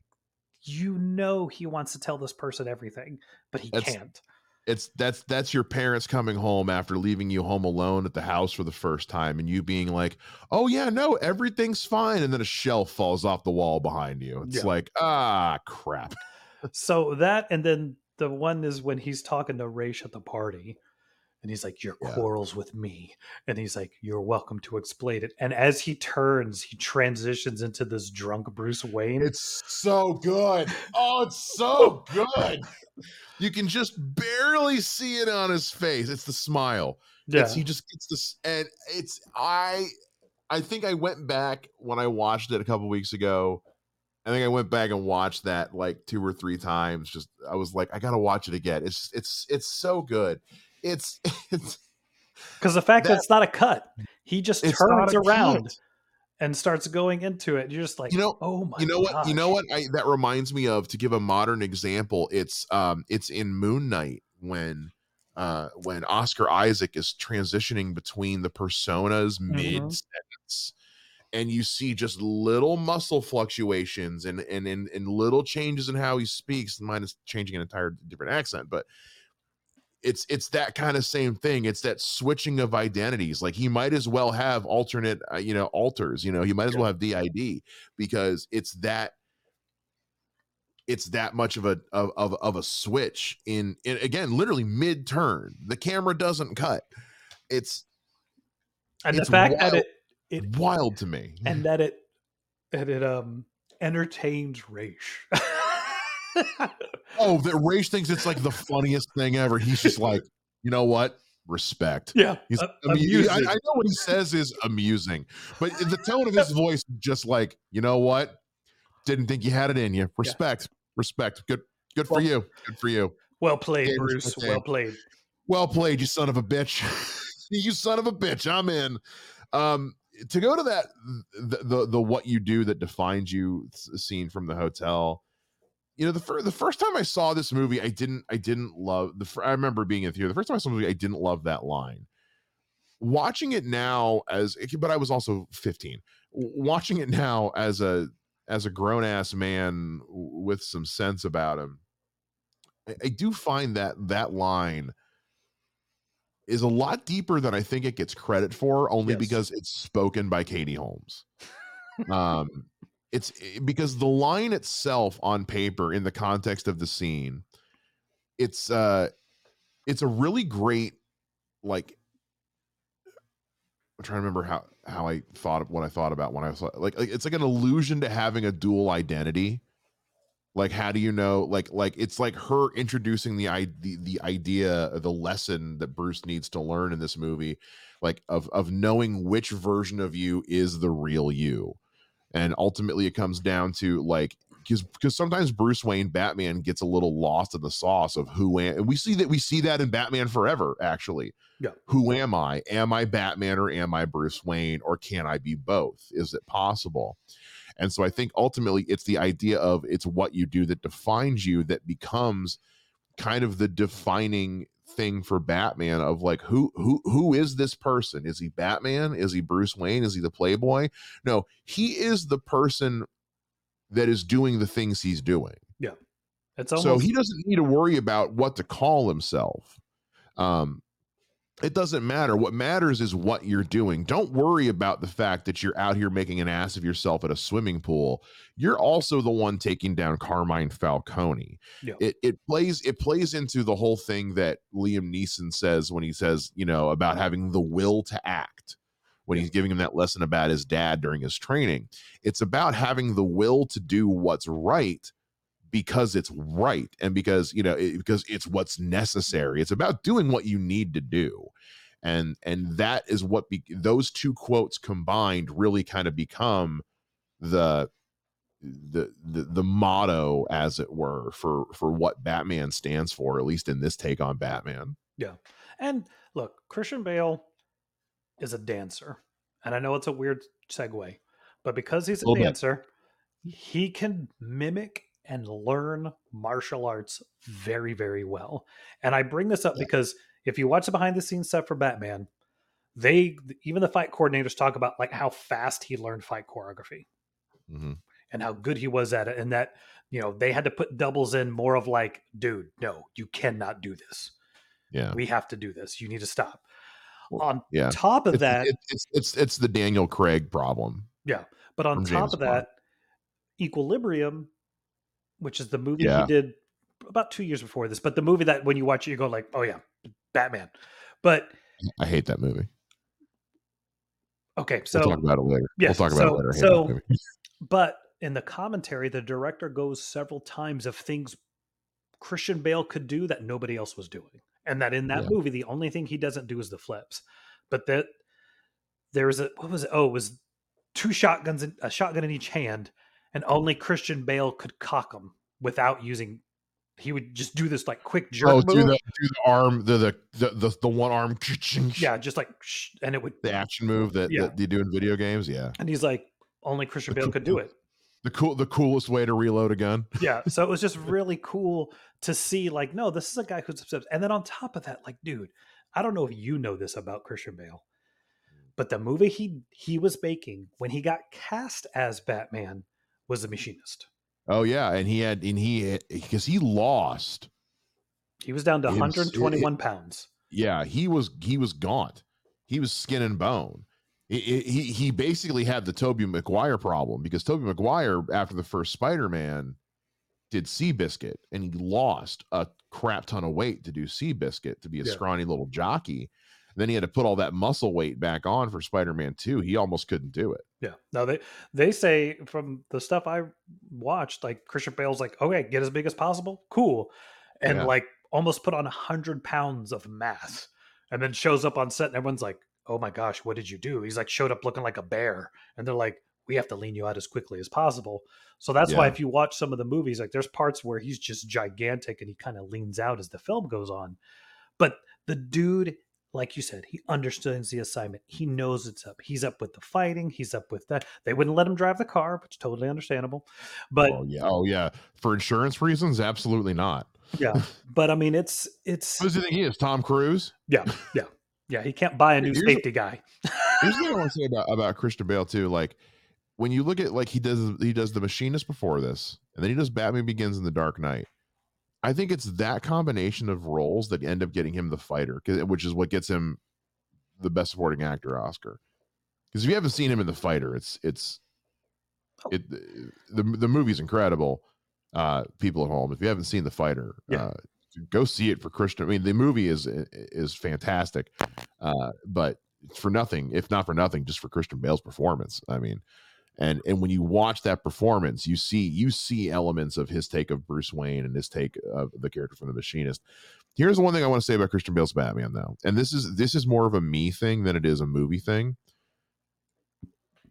you know he wants to tell this person everything, but he that's, can't. It's that's that's your parents coming home after leaving you home alone at the house for the first time and you being like, "Oh yeah, no, everything's fine." And then a shelf falls off the wall behind you. It's yeah. like, "Ah, crap." so that and then the one is when he's talking to Ra's at the party and he's like, Your yeah. quarrels with me. And he's like, You're welcome to explain it. And as he turns, he transitions into this drunk Bruce Wayne. It's so good. Oh, it's so good. You can just barely see it on his face. It's the smile. Yeah. It's, he just gets this and it's I I think I went back when I watched it a couple weeks ago. I think I went back and watched that like two or three times. Just I was like, I gotta watch it again. It's it's it's so good it's it's because the fact that, that, it's not a cut, he just turns around cut. and starts going into it. You're just like, you know, oh my, you know gosh. what, you know what I, that reminds me of. To give a modern example, it's um, it's in Moon Knight when uh when Oscar Isaac is transitioning between the personas mm-hmm. mid sentence and you see just little muscle fluctuations and and and, and little changes in how he speaks mine is changing an entire different accent but it's it's that kind of same thing it's that switching of identities like he might as well have alternate uh, you know alters you know he might as well have did because it's that it's that much of a of, of, of a switch in, in again literally mid turn the camera doesn't cut. It's and it's the fact wild, that it, it wild to me. and that it that it um entertains Ra's oh, that Ra's thinks it's like the funniest thing ever. He's just like, you know what? Respect. Yeah. He's, uh, I, mean, I, I, know what he says is amusing, but the tone of his voice, just like, you know what? Didn't think you had it in you. Respect. Yeah. Respect. Good. Good well, for you. Good for you. Well played, Bruce. Well played. Well played, you son of a bitch. you son of a bitch, I'm in. Um, to go to that the, the the what you do that defines you scene from the hotel you know the first the first time I saw this movie, I didn't I didn't love the. I remember being in the theater the first time I saw the movie, I didn't love that line. Watching it now as, but I was also 15. Watching it now as a as a grown ass man with some sense about him, I, I do find that that line is a lot deeper than I think it gets credit for, only yes. because it's spoken by Katie Holmes. um, it's eh, because the line itself on paper in the context of the scene it's uh it's a really great like I'm trying to remember how how I thought of what I thought about when I saw like, like it's like an allusion to having a dual identity. Like how do you know like like it's like her introducing the the the idea the lesson that Bruce needs to learn in this movie like of of knowing which version of you is the real you and ultimately it comes down to like because because sometimes Bruce Wayne Batman gets a little lost in the sauce of who am and we see that we see that in Batman Forever actually. Yeah. Who am I? Am I Batman or am I Bruce Wayne or can I be both? Is it possible? And so I think ultimately it's the idea of it's what you do that defines you that becomes kind of the defining thing for Batman of like who who who is this person? Is he Batman? Is he Bruce Wayne? Is he the playboy? No, he is the person that is doing the things he's doing. Yeah. Almost- so he doesn't need to worry about what to call himself. Um it doesn't matter. What matters is what you're doing. Don't worry about the fact that you're out here making an ass of yourself at a swimming pool. You're also the one taking down Carmine Falcone. Yeah. It it plays it plays into the whole thing that Liam Neeson says when he says, you know, about having the will to act when he's giving him that lesson about his dad during his training. It's about having the will to do what's right because it's right and because you know it, because it's what's necessary. It's about doing what you need to do. And and that is what be, those two quotes combined really kind of become the the, the the motto as it were for for what batman stands for at least in this take on batman. Yeah. And look christian bale is a dancer. And i know it's a weird segue but because he's a, a dancer bit. he can mimic and learn martial arts very, very well. And I bring this up yeah. because if you watch the behind the scenes stuff for Batman, they even the fight coordinators talk about like how fast he learned fight choreography mm-hmm. and how good he was at it, and that you know they had to put doubles in more of like, dude, no, you cannot do this. Yeah, we have to do this. You need to stop. On yeah. top of it's, that, it's it's it's the Daniel Craig problem. Yeah, but on top James of that, Equilibrium which is the movie yeah. he did about two years before this. But the movie that when you watch it, you go like, "Oh yeah, Batman." But I hate that movie. Okay, so we'll talk about it later. Yeah, we'll talk so, about it later. So, but in the commentary, the director goes several times of things Christian Bale could do that nobody else was doing, and that in that yeah. movie, the only thing he doesn't do is the flips. But that there's a what was it? Oh, it was two shotguns, in, a shotgun in each hand, and only Christian Bale could cock him without using. He would just do this like quick jerk. Oh, do the, do the arm, the, the the the the one arm. Yeah, just like and it would the action move that, yeah. that you do in video games. Yeah, and he's like, only Christian Bale could do it. The cool, the coolest way to reload a gun. yeah, so it was just really cool to see. Like, no, this is a guy who's obsessed. And then on top of that, like, dude, I don't know if you know this about Christian Bale, but the movie he he was making when he got cast as Batman was the machinist. Oh yeah, and he had and he eh, because he lost. He was down to 121 it, eh, eh, pounds. Yeah, he was he was gaunt. He was skin and bone. He, he he basically had the Tobey Maguire problem because Tobey Maguire after the first Spider-Man did Seabiscuit and he lost a crap ton of weight to do Seabiscuit to be a yeah. scrawny little jockey then he had to put all that muscle weight back on for Spider-Man 2. He almost couldn't do it. Yeah. No, they they say from the stuff I watched, like Christian Bale's like, okay, get as big as possible. Cool. And yeah. like almost put on a hundred pounds of mass and then shows up on set and everyone's like, oh my gosh, what did you do? He's like showed up looking like a bear. And they're like, we have to lean you out as quickly as possible. So that's yeah. why if you watch some of the movies, like there's parts where he's just gigantic and he kind of leans out as the film goes on. But the dude like you said, he understands the assignment. He knows it's up. He's up with the fighting. He's up with that. They wouldn't let him drive the car, which is totally understandable. But oh yeah, oh yeah, for insurance reasons, absolutely not. yeah, but I mean, it's it's. What does he think he is? Tom Cruise? Yeah, yeah, yeah. He can't buy a new Here's safety guy. Here's the thing I want to say about about Christian Bale too. Like when you look at like he does he does the Machinist before this, and then he does Batman Begins in the Dark Knight. I think it's that combination of roles that end up getting him the fighter, which is what gets him the Best Supporting Actor Oscar. Because if you haven't seen him in the fighter, it's it's Oh. it the the movie's incredible. Uh, people at home, if you haven't seen the fighter, Yeah. uh, go see it for Christian. I mean, the movie is is fantastic, uh, but for nothing, if not for nothing, just for Christian Bale's performance. I mean, and and when you watch that performance, you see you see elements of his take of Bruce Wayne and his take of the character from The Machinist. Here's the one thing I want to say about Christian Bale's Batman, though, and this is this is more of a me thing than it is a movie thing.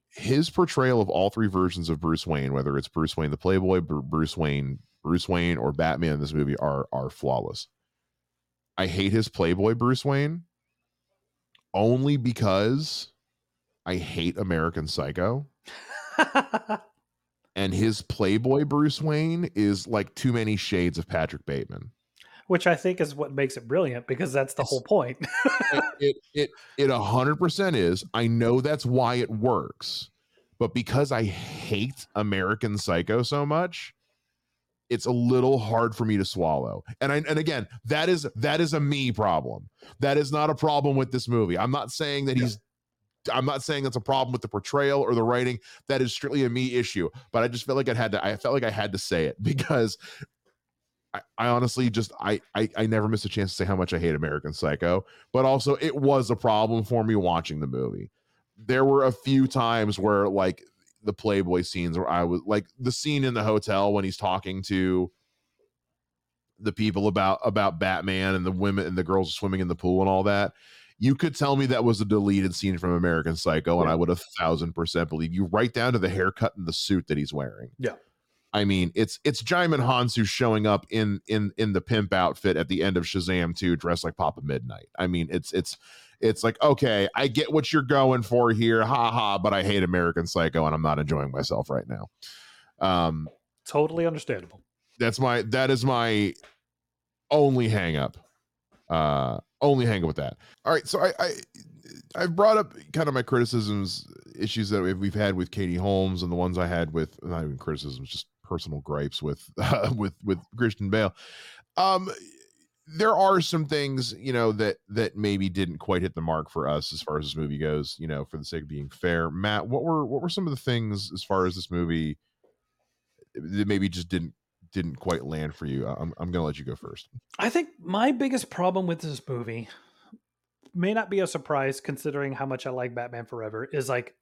His portrayal of all three versions of Bruce Wayne, whether it's Bruce Wayne the Playboy, Bruce Wayne, Bruce Wayne, or Batman in this movie, are are flawless. I hate his Playboy Bruce Wayne only because I hate American Psycho and his Playboy Bruce Wayne is like too many shades of Patrick Bateman. Which I think is what makes it brilliant because that's the It's- whole point. It it it it a hundred percent is. I know that's why it works, but because I hate American Psycho so much, it's a little hard for me to swallow. And I and again, that is that is a me problem. That is not a problem with this movie. I'm not saying that he's I'm not saying that's a problem with the portrayal or the writing. That is strictly a me issue. But I just felt like I had to. I felt like I had to say it because I, I honestly just I, I I never miss a chance to say how much I hate American Psycho. But also, it was a problem for me watching the movie. There were a few times where like the Playboy scenes where I was like the scene in the hotel when he's talking to the people about about Batman and the women and the girls swimming in the pool and all that. You could tell me that was a deleted scene from American Psycho, and Yeah. I would a thousand percent believe you, right down to the haircut and the suit that he's wearing. Yeah. I mean, it's it's Djimon Hounsou showing up in in in the pimp outfit at the end of Shazam 2, dressed like Papa Midnight. I mean, it's it's it's like okay, I get what you're going for here, ha ha, but I hate American Psycho, and I'm not enjoying myself right now. Um, totally understandable. that's my that is my only hang up uh only hang with that. All right so i i i've brought up kind of my criticisms issues that we've, we've had with katie holmes and the ones i had with not even criticisms just personal gripes with uh, with with christian bale. Um there are some things you know that that maybe didn't quite hit the mark for us as far as this movie goes you know for the sake of being fair. Matt what were what were some of the things as far as this movie that maybe just didn't didn't quite land for you i'm, I'm gonna let you go first. I think my biggest problem with this movie may not be a surprise considering how much I like Batman Forever is like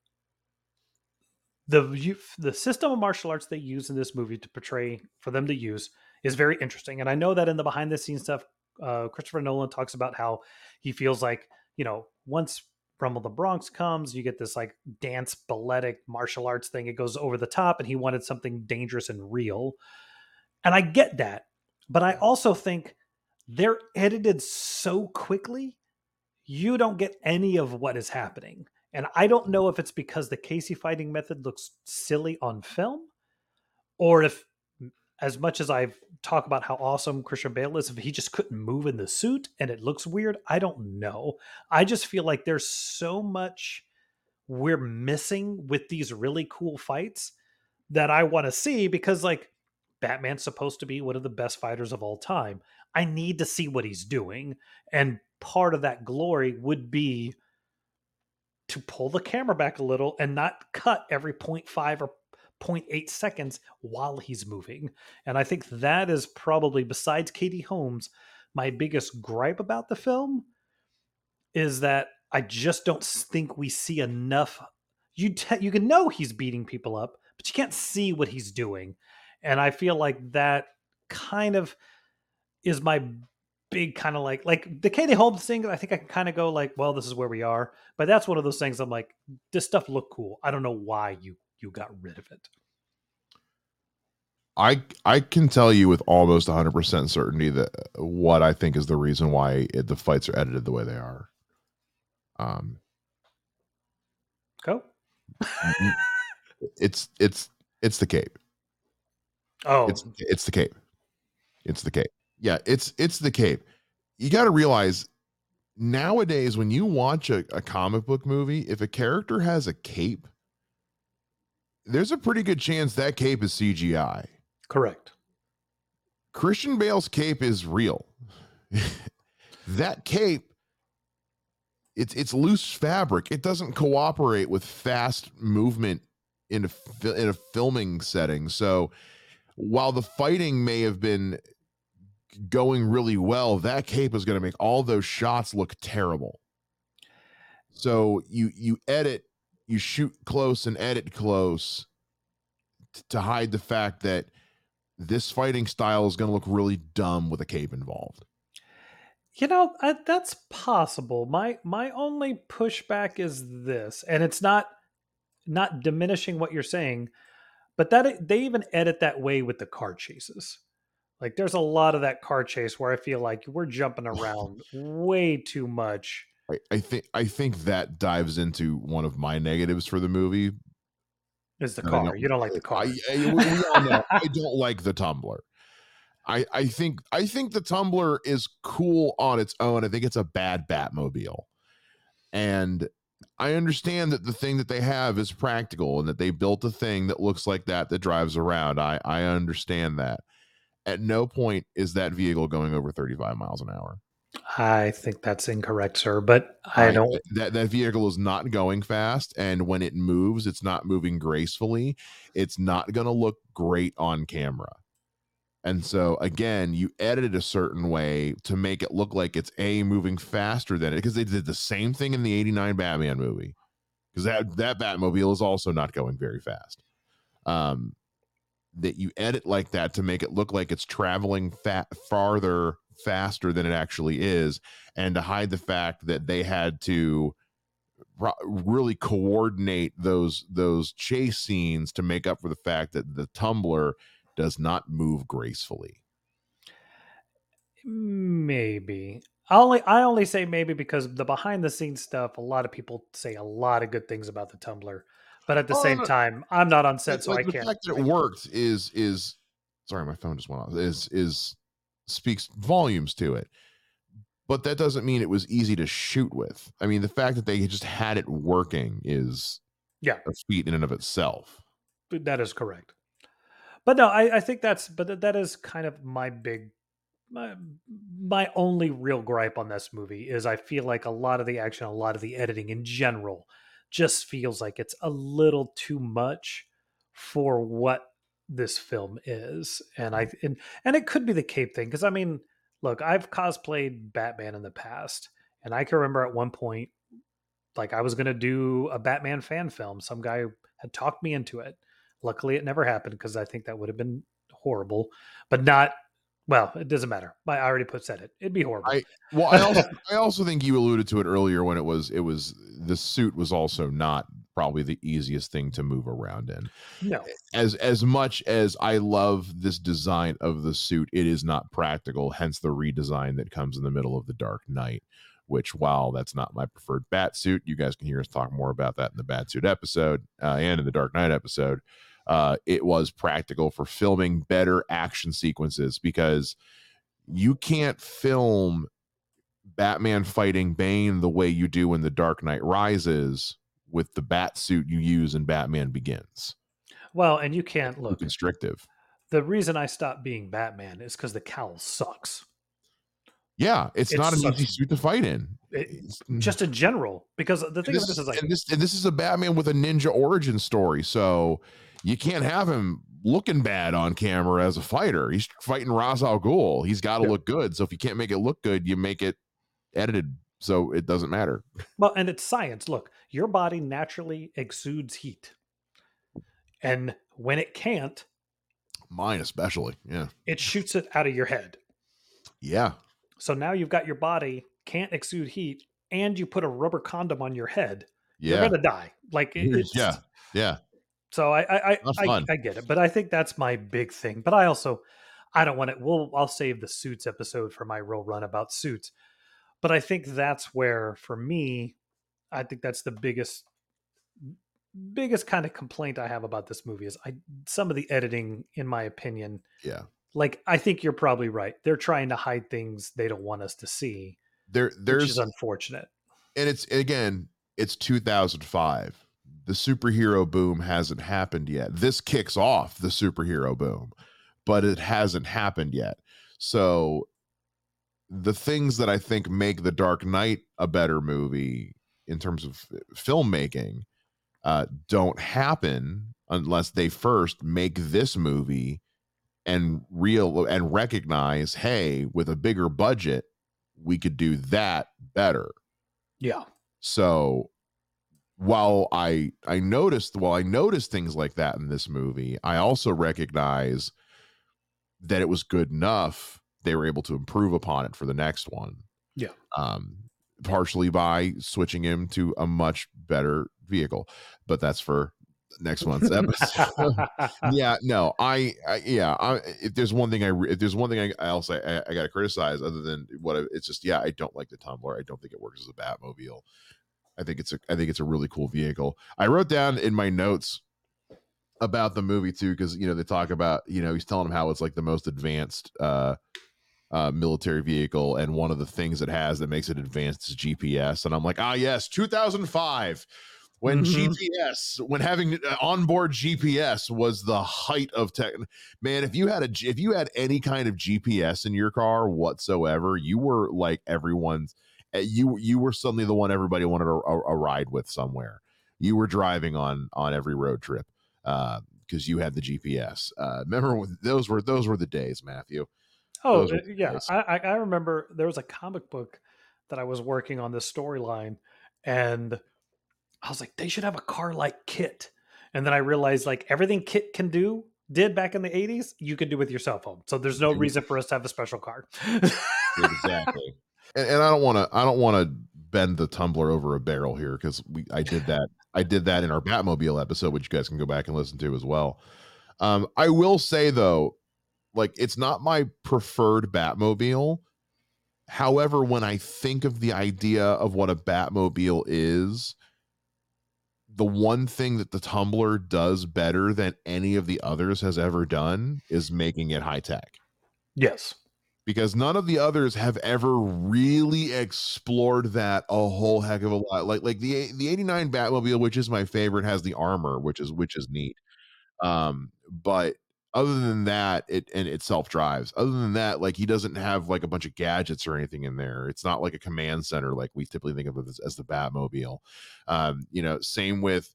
the the system of martial arts they use in this movie to portray for them to use is very interesting. And I know that in the behind the scenes stuff uh, Christopher Nolan talks about how he feels like you know once Rumble the Bronx comes you get this like dance balletic martial arts thing. It goes over the top and he wanted something dangerous and real and I get that but I also think they're edited so quickly you don't get any of what is happening. And i don't know if it's because the Keysi fighting method looks silly on film or if as much as i've talked about how awesome christian bale is if he just couldn't move in the suit and it looks weird i don't know. I just feel like there's so much we're missing with these really cool fights that i want to see because like batman's supposed to be one of the best fighters of all time I need to see what he's doing. And part of that glory would be to pull the camera back a little and not cut every 0.5 or 0.8 seconds while he's moving. And I think that is probably, besides Katie Holmes, my biggest gripe about the film is that I just don't think we see enough. You te- you can know he's beating people up, but you can't see what he's doing. And I feel like that kind of is my big kind of like like the Katie Holmes thing. I think I can kind of go like, well, this is where we are. But that's one of those things. I'm like, this stuff looked cool. I don't know why you you got rid of it. I I can tell you with almost 100% certainty that uh, what I think is the reason why it, the fights are edited the way they are. Um, Go. it's it's it's the cape. Oh, It's it's the cape. It's the cape. Yeah, it's it's the cape. You got to realize nowadays when you watch a, a comic book movie, if a character has a cape, there's a pretty good chance that cape is CGI. correct. Christian Bale's cape is real. that cape, it's it's loose fabric. It doesn't cooperate with fast movement in a in a filming setting. So while the fighting may have been going really well, that cape is going to make all those shots look terrible. So you you edit, you shoot close and edit close t- to hide the fact that this fighting style is going to look really dumb with a cape involved. You know, I, that's possible. My my only pushback is this, and it's not not diminishing what you're saying, but that they even edit that way with the car chases. Like there's a lot of that car chase where I feel like we're jumping around way too much. I, I think I think that dives into one of my negatives for the movie. Is the car. don't- You don't like the car. I, I- we- we know I don't like the tumbler. I I think I think the tumbler is cool on its own. I think it's a bad Batmobile, and I understand that the thing that they have is practical and that they built a thing that looks like that that drives around. I I understand that. At no point is that vehicle going over 35 miles an hour. I think that's incorrect, sir. But I don't. that that vehicle is not going fast and when it moves it's not moving gracefully it's not going to look great on camera and so again you edit it a certain way to make it look like it's a moving faster than it because they did the same thing in the 89 batman movie. Because that that batmobile is also not going very fast. Um that you edit like that to make it look like it's traveling fa- farther faster than it actually is and to hide the fact that they had to really coordinate those those chase scenes to make up for the fact that the tumbler does not move gracefully Maybe. I only I only say maybe because the behind the scenes stuff, a lot of people say a lot of good things about the Tumbler. But at the Oh, same no. time, I'm not on set, so I the can't. The fact that it worked is is sorry my phone just went off is is speaks volumes to it but that doesn't mean it was easy to shoot with i mean the fact that they just had it working is Yeah. a feat in and of itself That is correct. But no, I, I think that's but that- is kind of my big my, my only real gripe on this movie is I feel like a lot of the action, a lot of the editing in general just feels like it's a little too much for what this film is. And I and and it could be the cape thing because I mean, look, I've cosplayed Batman in the past and I can remember at one point like I was going to do a Batman fan film. Some guy had talked me into it. Luckily, it never happened because I think that would have been horrible, but not. Well, it doesn't matter. I already put said it. It'd be horrible. I- well i also i also think you alluded to it earlier when it was it was the suit was also not probably the easiest thing to move around in no, as as much as I love this design of the suit, it is not practical. Hence the redesign that comes in the middle of the Dark Knight. Which, while that's not my preferred bat suit, you guys can hear us talk more about that in the bat suit episode uh, and in the Dark Knight episode. Uh, it was practical for filming better action sequences because you can't film Batman fighting Bane the way you do in the Dark Knight Rises with the bat suit you use in Batman Begins well, and you can't look. constrictive. The reason I stopped being Batman is because the cowl sucks. Yeah, it's It not an easy suit to fight in. It- just in general, because the thing this, this is like, and this and this is a Batman with a ninja origin story, so you can't have him looking bad on camera as a fighter. He's fighting Ra's al Ghul. He's got to Yeah. look good. So if you can't make it look good, you make it edited so it doesn't matter. well, and it's science. Look, your body naturally exudes heat, and when it can't, Mine especially. Yeah. it shoots it out of your head. Yeah. So now you've got your body can't exude heat, and you put a rubber condom on your head. Yeah. You're gonna die. Like it's, Yeah. Yeah. So I I I, I. I get it, but I think that's my big thing. But I also I don't want it. We'll I'll save the suits episode for my real run about suits. But I think that's where for me I think that's the biggest biggest kind of complaint I have about this movie is I some of the editing, in my opinion. Yeah. Like I think you're probably right. They're trying to hide things they don't want us to see. There there's which is unfortunate. And it's again, it's 2005. The superhero boom hasn't happened yet. This kicks off the superhero boom, but it hasn't happened yet. So the things that I think make The Dark Knight a better movie in terms of filmmaking uh, don't happen unless they first make this movie and real and recognize, hey, with a bigger budget, we could do that better. Yeah. So while I I noticed while I noticed things like that in this movie, I also recognize that it was good enough they were able to improve upon it for the next one. Yeah. Um partially by switching him to a much better vehicle, but that's for next month's episode. yeah, no, I, I, yeah, I, if there's one thing I, if there's one thing I, I'll say I, I got to criticize other than what I, it's just, yeah, I don't like the Tumbler. I don't think it works as a Batmobile. I think it's a, I think it's a really cool vehicle. I wrote down in my notes about the movie too, because you know they talk about, you know, he's telling him how it's like the most advanced uh uh, military vehicle, and one of the things it has that makes it advanced is GPS. And I'm like, ah, yes, 2005, when mm-hmm. GPS, when having uh, onboard GPS was the height of tech. Man, if you had a, if you had any kind of GPS in your car whatsoever, you were like everyone's. Eh, you you were suddenly the one everybody wanted a, a, a ride with somewhere. You were driving on on every road trip because uh, you had the GPS. Uh, remember those were those were the days, Matthew. Oh yeah, I, I remember there was a comic book that I was working on this storyline, and I was like, they should have a car like KITT. and then I realized like everything KITT can do did back in the 80s you could do with your cell phone so there's no reason for us to have a special car exactly and, and i don't want to i don't want to bend the tumbler over a barrel here because we i did that i did that in our batmobile episode which you guys can go back and listen to as well um i will say though like it's not my preferred Batmobile. However, when I think of the idea of what a Batmobile is, the one thing that the Tumbler does better than any of the others has ever done is making it high tech. Yes. Because none of the others have ever really explored that a whole heck of a lot. Like like the the 89 Batmobile, which is my favorite, has the armor, which is which is neat. Um, but other than that it and it self drives other than that like he doesn't have like a bunch of gadgets or anything in there. It's not like a command center like we typically think of as, as the batmobile. Um you know same with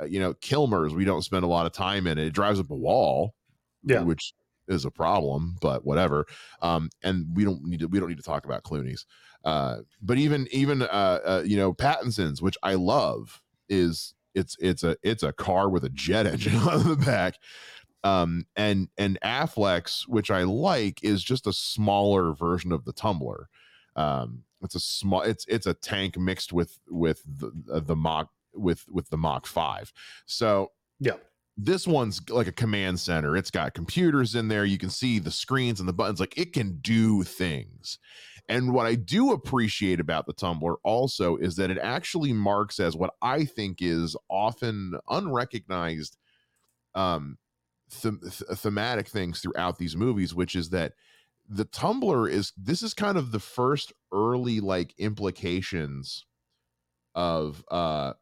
uh, you know kilmers we don't spend a lot of time in it. It drives up a wall yeah. which is a problem but whatever um and we don't need to we don't need to talk about clooney's uh but even even uh, uh you know pattinson's which i love is it's it's a it's a car with a jet engine on the back um and and affleck's which i like is just a smaller version of the tumbler um it's a small it's it's a tank mixed with with the the Mach with with the Mach 5 so yeah this one's like a command center it's got computers in there you can see the screens and the buttons like it can do things. And what i do appreciate about the tumbler also is that it actually marks as what i think is often unrecognized um th- thematic things throughout these movies, which is that the Tumbler is this is kind of the first early like implications of uh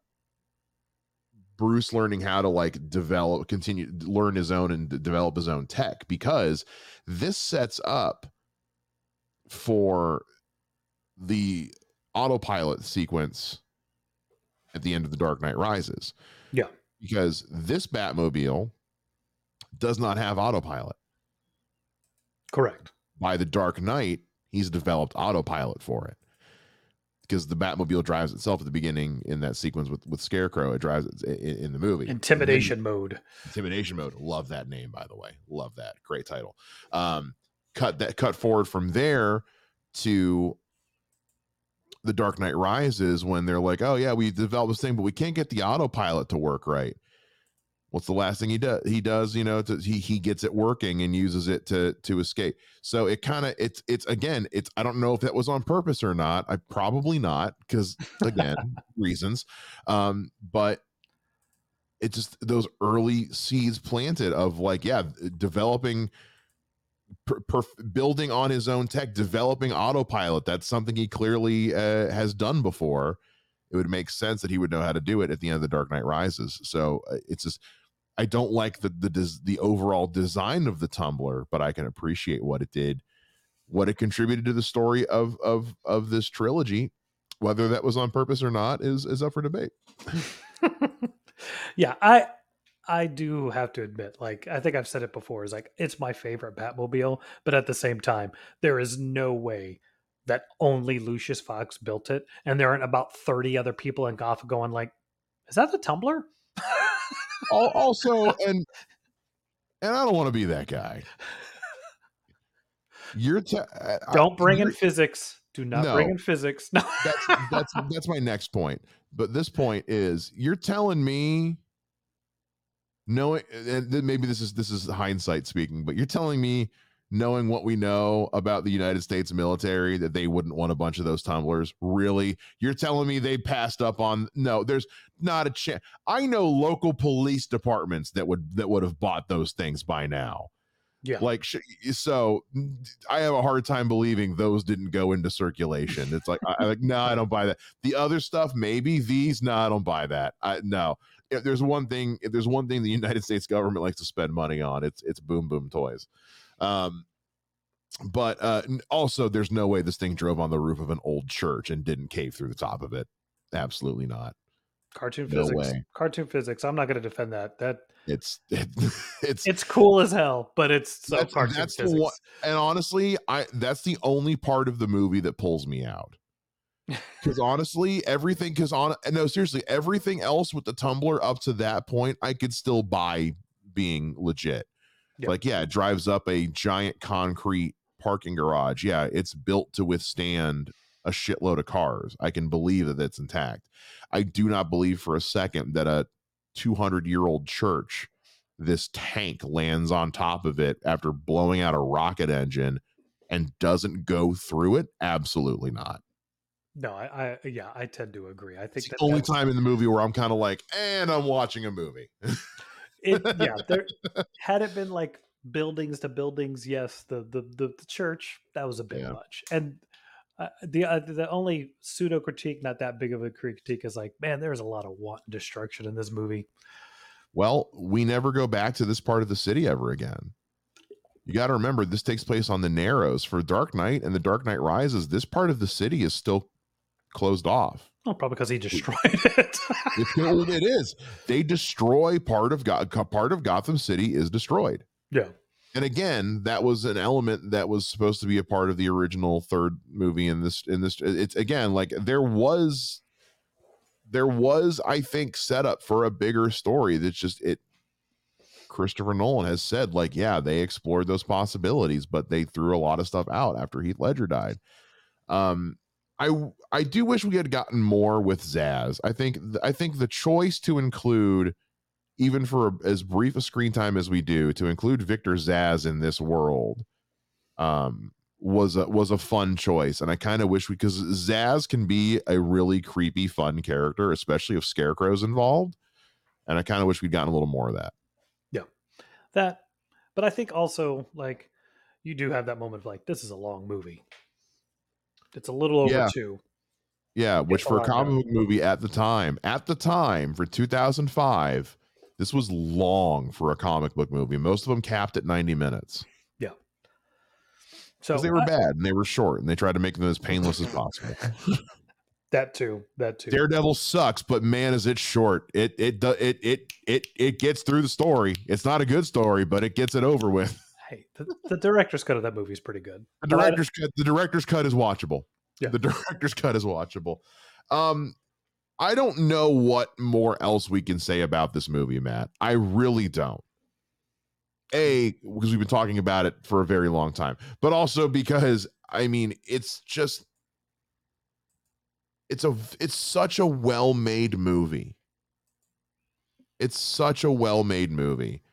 Bruce learning how to like develop, continue learn his own and d- develop his own tech because this sets up for the autopilot sequence at the end of The Dark Knight Rises. Yeah. Because this Batmobile does not have autopilot. Correct. By the Dark Knight, he's developed autopilot for it because the Batmobile drives itself at the beginning in that sequence with with Scarecrow. It drives in, in the movie. Intimidation then, mode. Intimidation mode. Love that name, by the way. Love that. Great title. Um, cut that. Cut forward from there to the Dark Knight Rises when they're like, "Oh yeah, we developed this thing, but we can't get the autopilot to work right." What's the last thing he does? He does you know to, he he gets it working and uses it to to escape. So it kind of it's it's again it's i don't know if that was on purpose or not. I probably not because again reasons. Um but it's just those early seeds planted of like yeah developing per, per, building on his own tech developing autopilot that's something he clearly uh, has done before. It would make sense that he would know how to do it at the end of the dark knight rises. So uh, it's just I don't like the the the overall design of the tumbler, but I can appreciate what it did, what it contributed to the story of of of this trilogy. Whether that was on purpose or not is is up for debate. yeah, I I do have to admit, like I think I've said it before, is like it's my favorite Batmobile, but at the same time, there is no way that only Lucius Fox built it, and there aren't about thirty other people in Gotham going like, "Is that the Tumbler?" also, and and I don't want to be that guy. You're te- uh, uh, don't bring in physics. Do not no, bring in physics. No, that's that's that's my next point. But this point is you're telling me knowing and maybe this is this is hindsight speaking, but you're telling me knowing what we know about the United States military that they wouldn't want a bunch of those tumblers. Really? You're telling me they passed up on no, there's not a chance. I know local police departments that would that would have bought those things by now. Yeah. Like so I have a hard time believing those didn't go into circulation. It's like I like no, I don't buy that. The other stuff maybe these no, I don't buy that. I no. If there's one thing if there's one thing the United States government likes to spend money on, it's it's boom boom toys. Um, but uh, also, there's no way this thing drove on the roof of an old church and didn't cave through the top of it. Absolutely not. Cartoon no physics. Way. Cartoon physics. I'm not going to defend that. That it's it, it's it's cool as hell, but it's so that's, cartoon that's physics. One, and honestly, I that's the only part of the movie that pulls me out. Because honestly, everything. Because on no, seriously, everything else with the tumbler up to that point, I could still buy being legit. Yep. Like, yeah, it drives up a giant concrete parking garage. Yeah, it's built to withstand a shitload of cars. I can believe that it's intact. I do not believe for a second that a 200 year old church, this tank lands on top of it after blowing out a rocket engine and doesn't go through it. Absolutely not. No, I, I yeah, I tend to agree. I think it's the only time in the movie where I'm kind of like, and I'm watching a movie. it yeah there had it been like buildings to buildings yes the the the, the church that was a bit yeah. much. And uh, the uh, the only pseudo critique not that big of a critique is like man there's a lot of want destruction in this movie. Well we never go back to this part of the city ever again. You got to remember this takes place on the narrows for dark knight and the dark knight rises. This part of the city is still closed off Oh, probably because he destroyed it. it is. They destroy part of God. Part of Gotham City is destroyed. Yeah. And again, that was an element that was supposed to be a part of the original third movie. In this, in this, it's again like there was, there was, I think, set up for a bigger story. That's just it. Christopher Nolan has said, like, yeah, they explored those possibilities, but they threw a lot of stuff out after Heath Ledger died. Um, I I do wish we had gotten more with Zsasz. I think I think the choice to include even for as brief a screen time as we do to include Victor Zsasz in this world um was a was a fun choice and I kind of wish we cuz Zsasz can be a really creepy fun character especially if Scarecrow's involved and I kind of wish we'd gotten a little more of that. Yeah. That but I think also like you do have that moment of like this is a long movie it's a little over yeah. two. Yeah, which for a comic book movie at the time, at the time for 2005, this was long for a comic book movie. Most of them capped at 90 minutes. Yeah. So they were I, bad and they were short and they tried to make them as painless as possible. that too. That too. Daredevil sucks, but man, is it short. It it it it it it gets through the story. It's not a good story, but it gets it over with hey, the, the director's cut of that movie is pretty good. The director's cut. The director's cut is watchable. Yeah. The director's cut is watchable. Um, I don't know what more else we can say about this movie, Matt. I really don't. A, because we've been talking about it for a very long time, but also because I mean, it's just it's a it's such a well-made movie. it's such a well-made movie.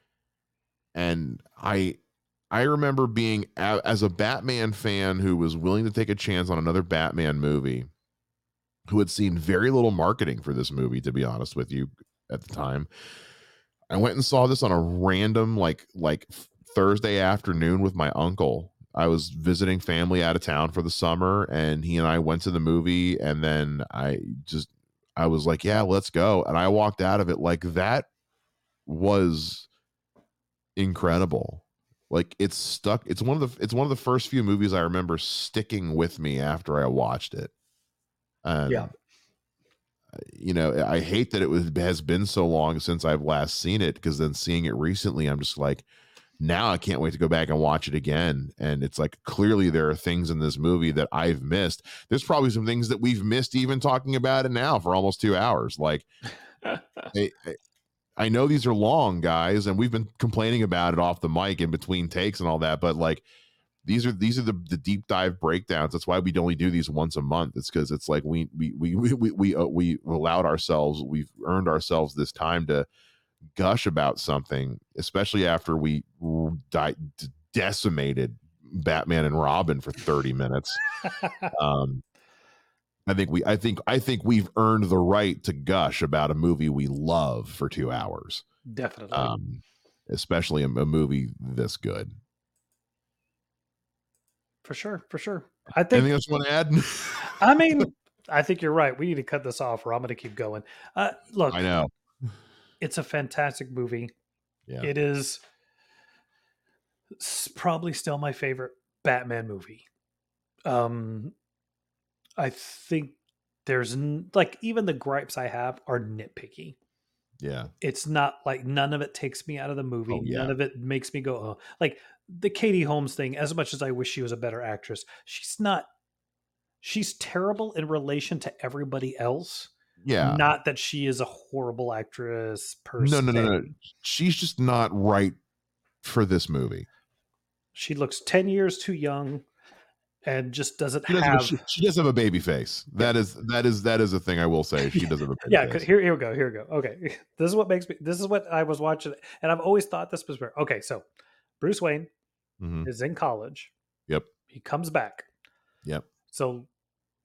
And I I remember being as a Batman fan who was willing to take a chance on another Batman movie who had seen very little marketing for this movie to be honest with you at the time. I went and saw this on a random like like Thursday afternoon with my uncle. I was visiting family out of town for the summer and he and I went to the movie and then I just I was like, "Yeah, let's go." And I walked out of it like that was incredible. Like it's stuck. It's one of the it's one of the first few movies I remember sticking with me after I watched it. And yeah you know, I hate that it was has been so long since I've last seen it because then seeing it recently, I'm just like, now I can't wait to go back and watch it again. And it's like clearly there are things in this movie that I've missed. There's probably some things that we've missed even talking about it now for almost two hours. Like, I, I know these are long, guys, and we've been complaining about it off the mic in between takes and all that, but like these are these are the, the deep dive breakdowns. That's why we only do these once a month. It's because it's like we we we we we we, uh, we allowed ourselves, we've earned ourselves this time to gush about something, especially after we di- decimated Batman and Robin for thirty minutes. um, I think we I think I think we've earned the right to gush about a movie we love for two hours. Definitely. Um, especially a, a movie this good. For sure, for sure. I think anything else you want to add? I mean, I think you're right. We need to cut this off, or I'm going to keep going. Uh, look, I know it's a fantastic movie. Yeah, it is probably still my favorite Batman movie. Um, I think there's like even the gripes I have are nitpicky. Yeah, it's not like none of it takes me out of the movie. Oh, yeah. None of it makes me go, oh, like the Katie Holmes thing, as much as I wish she was a better actress, she's not. She's terrible in relation to everybody else. Yeah. Not that she is a horrible actress per no, no, no, no. She's just not right for this movie. She looks 10 years too young and just doesn't she have she, she, does have a baby face. That is that is that is a thing I will say. She does have a baby yeah, face. here here we go. Here we go. Okay. This is what makes me this is what I was watching and I've always thought this was weird. okay, so Bruce Wayne mm-hmm. is in college. Yep. He comes back. Yep. So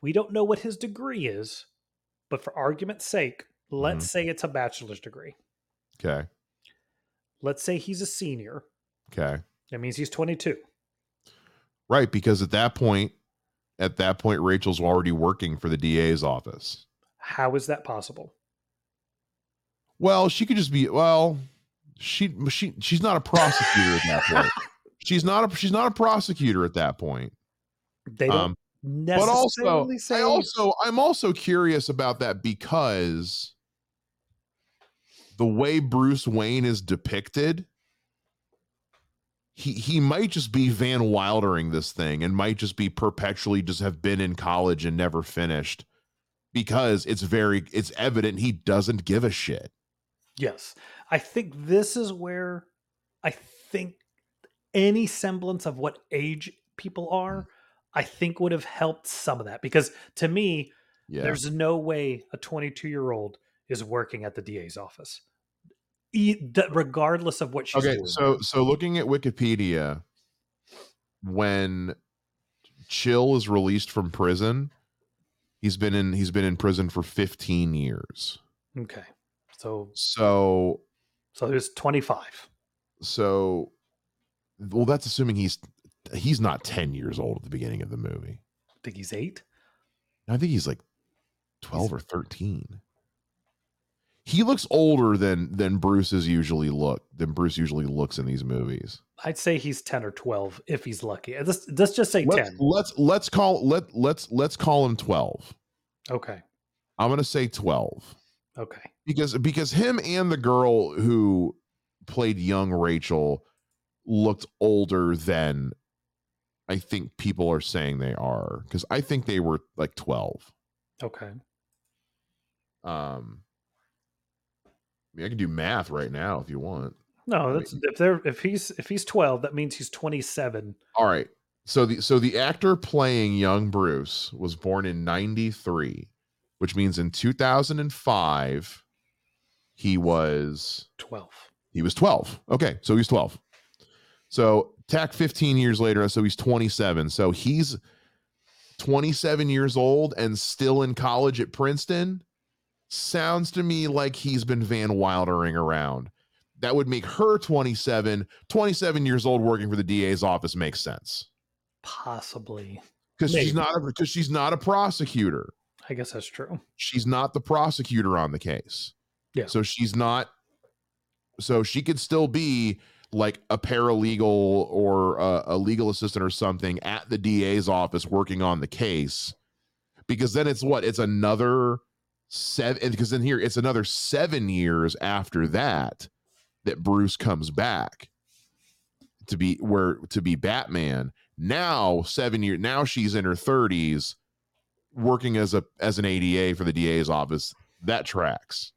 we don't know what his degree is, but for argument's sake, let's mm-hmm. say it's a bachelor's degree. Okay. Let's say he's a senior. Okay. That means he's 22. Right, because at that point, at that point, Rachel's already working for the DA's office. How is that possible? Well, she could just be well, she she she's not a prosecutor at that point. She's not a she's not a prosecutor at that point. They don't um, but also, say- I also I'm also curious about that because the way Bruce Wayne is depicted, he he might just be Van Wildering this thing and might just be perpetually just have been in college and never finished because it's very it's evident he doesn't give a shit. Yes. I think this is where I think any semblance of what age people are, mm. I think would have helped some of that. Because to me, yeah. there's no way a 22 year old is working at the DA's office, regardless of what she's okay, doing. So, so looking at Wikipedia, when Chill is released from prison, he's been in he's been in prison for 15 years. Okay. So so so he was 25. So well, that's assuming he's he's not 10 years old at the beginning of the movie. I think he's eight. I think he's like 12 he's, or 13. He looks older than than Bruce is usually look than Bruce usually looks in these movies. I'd say he's 10 or 12 if he's lucky. Let's, let's just say let's, 10. Let's let's call let let's let's call him 12. Okay. I'm going to say 12. Okay. Because because him and the girl who played young Rachel looked older than I think people are saying they are because I think they were like 12. Okay. Um I mean I can do math right now if you want. No, that's I mean, if they're if he's if he's 12, that means he's 27. All right. So the so the actor playing young Bruce was born in 93, which means in 2005 he was 12. he was 12. Okay, so he's 12. So tack 15 years later, so he's 27. So he's 27 years old and still in college at Princeton. Sounds to me like he's been Van Wildering around. That would make her 27. 27 years old working for the DA's office makes sense. Possibly. Because she's not a because she's not a prosecutor. I guess that's true. She's not the prosecutor on the case. Yeah. So she's not so she could still be like a paralegal or a, a legal assistant or something at the DA's office working on the case. Because then it's what? It's another seven because then here it's another seven years after that that Bruce comes back to be where to be Batman. Now, seven years now she's in her 30s working as a as an ADA for the DA's office. That tracks.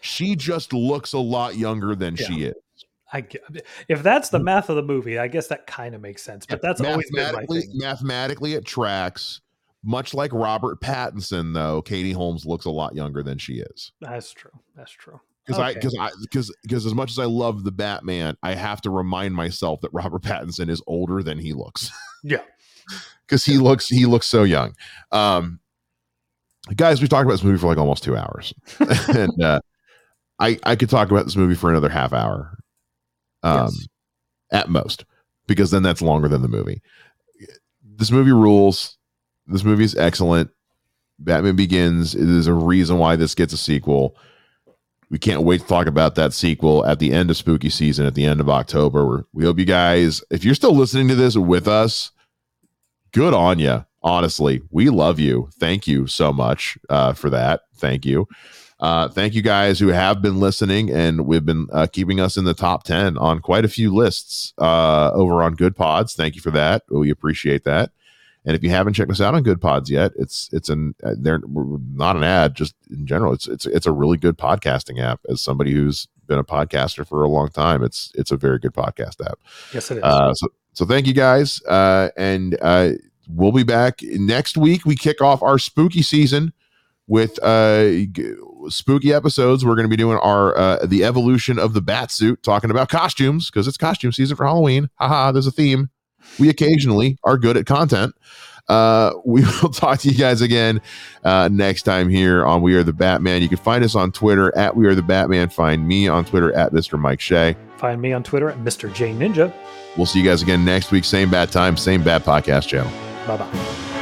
She just looks a lot younger than she is. I if that's the mm. math of the movie, I guess that kind of makes sense. But that's always mathematically, mathematically it tracks. Much like Robert Pattinson, though, Katie Holmes looks a lot younger than she is. That's true. That's true. Because I because I because because as much as I love the Batman, I have to remind myself that Robert Pattinson is older than he looks. Yeah. because he looks he looks so young. Um, guys, we've talked about this movie for like almost two hours, and uh, I I could talk about this movie for another half hour, um, Yes. at most, because then that's longer than the movie. This movie rules. This movie is excellent. Batman Begins is a reason why this gets a sequel. We can't wait to talk about that sequel at the end of spooky season, at the end of October. We hope you guys, if you're still listening to this with us, good on you. Honestly, we love you. Thank you so much uh, for that. Thank you. Uh, thank you guys who have been listening and we've been uh, keeping us in the top 10 on quite a few lists uh, over on Good Pods. Thank you for that. We appreciate that. And if you haven't checked us out on Good Pods yet, it's it's an uh, they're not an ad, just in general. It's it's it's a really good podcasting app. As somebody who's been a podcaster for a long time, it's it's a very good podcast app. Yes, it is. Uh, so so thank you guys, uh, and uh, we'll be back next week. We kick off our spooky season with uh, spooky episodes. We're going to be doing our uh, the evolution of the bat suit, talking about costumes because it's costume season for Halloween. Haha, there's a theme. We occasionally are good at content. Uh, we will talk to you guys again uh, next time here on We Are the Batman. You can find us on Twitter at We Are the Batman. Find me on Twitter at Mr. Mike Shea. Find me on Twitter at Mr. J Ninja. We'll see you guys again next week. Same bad time, same bad podcast channel. Bye bye.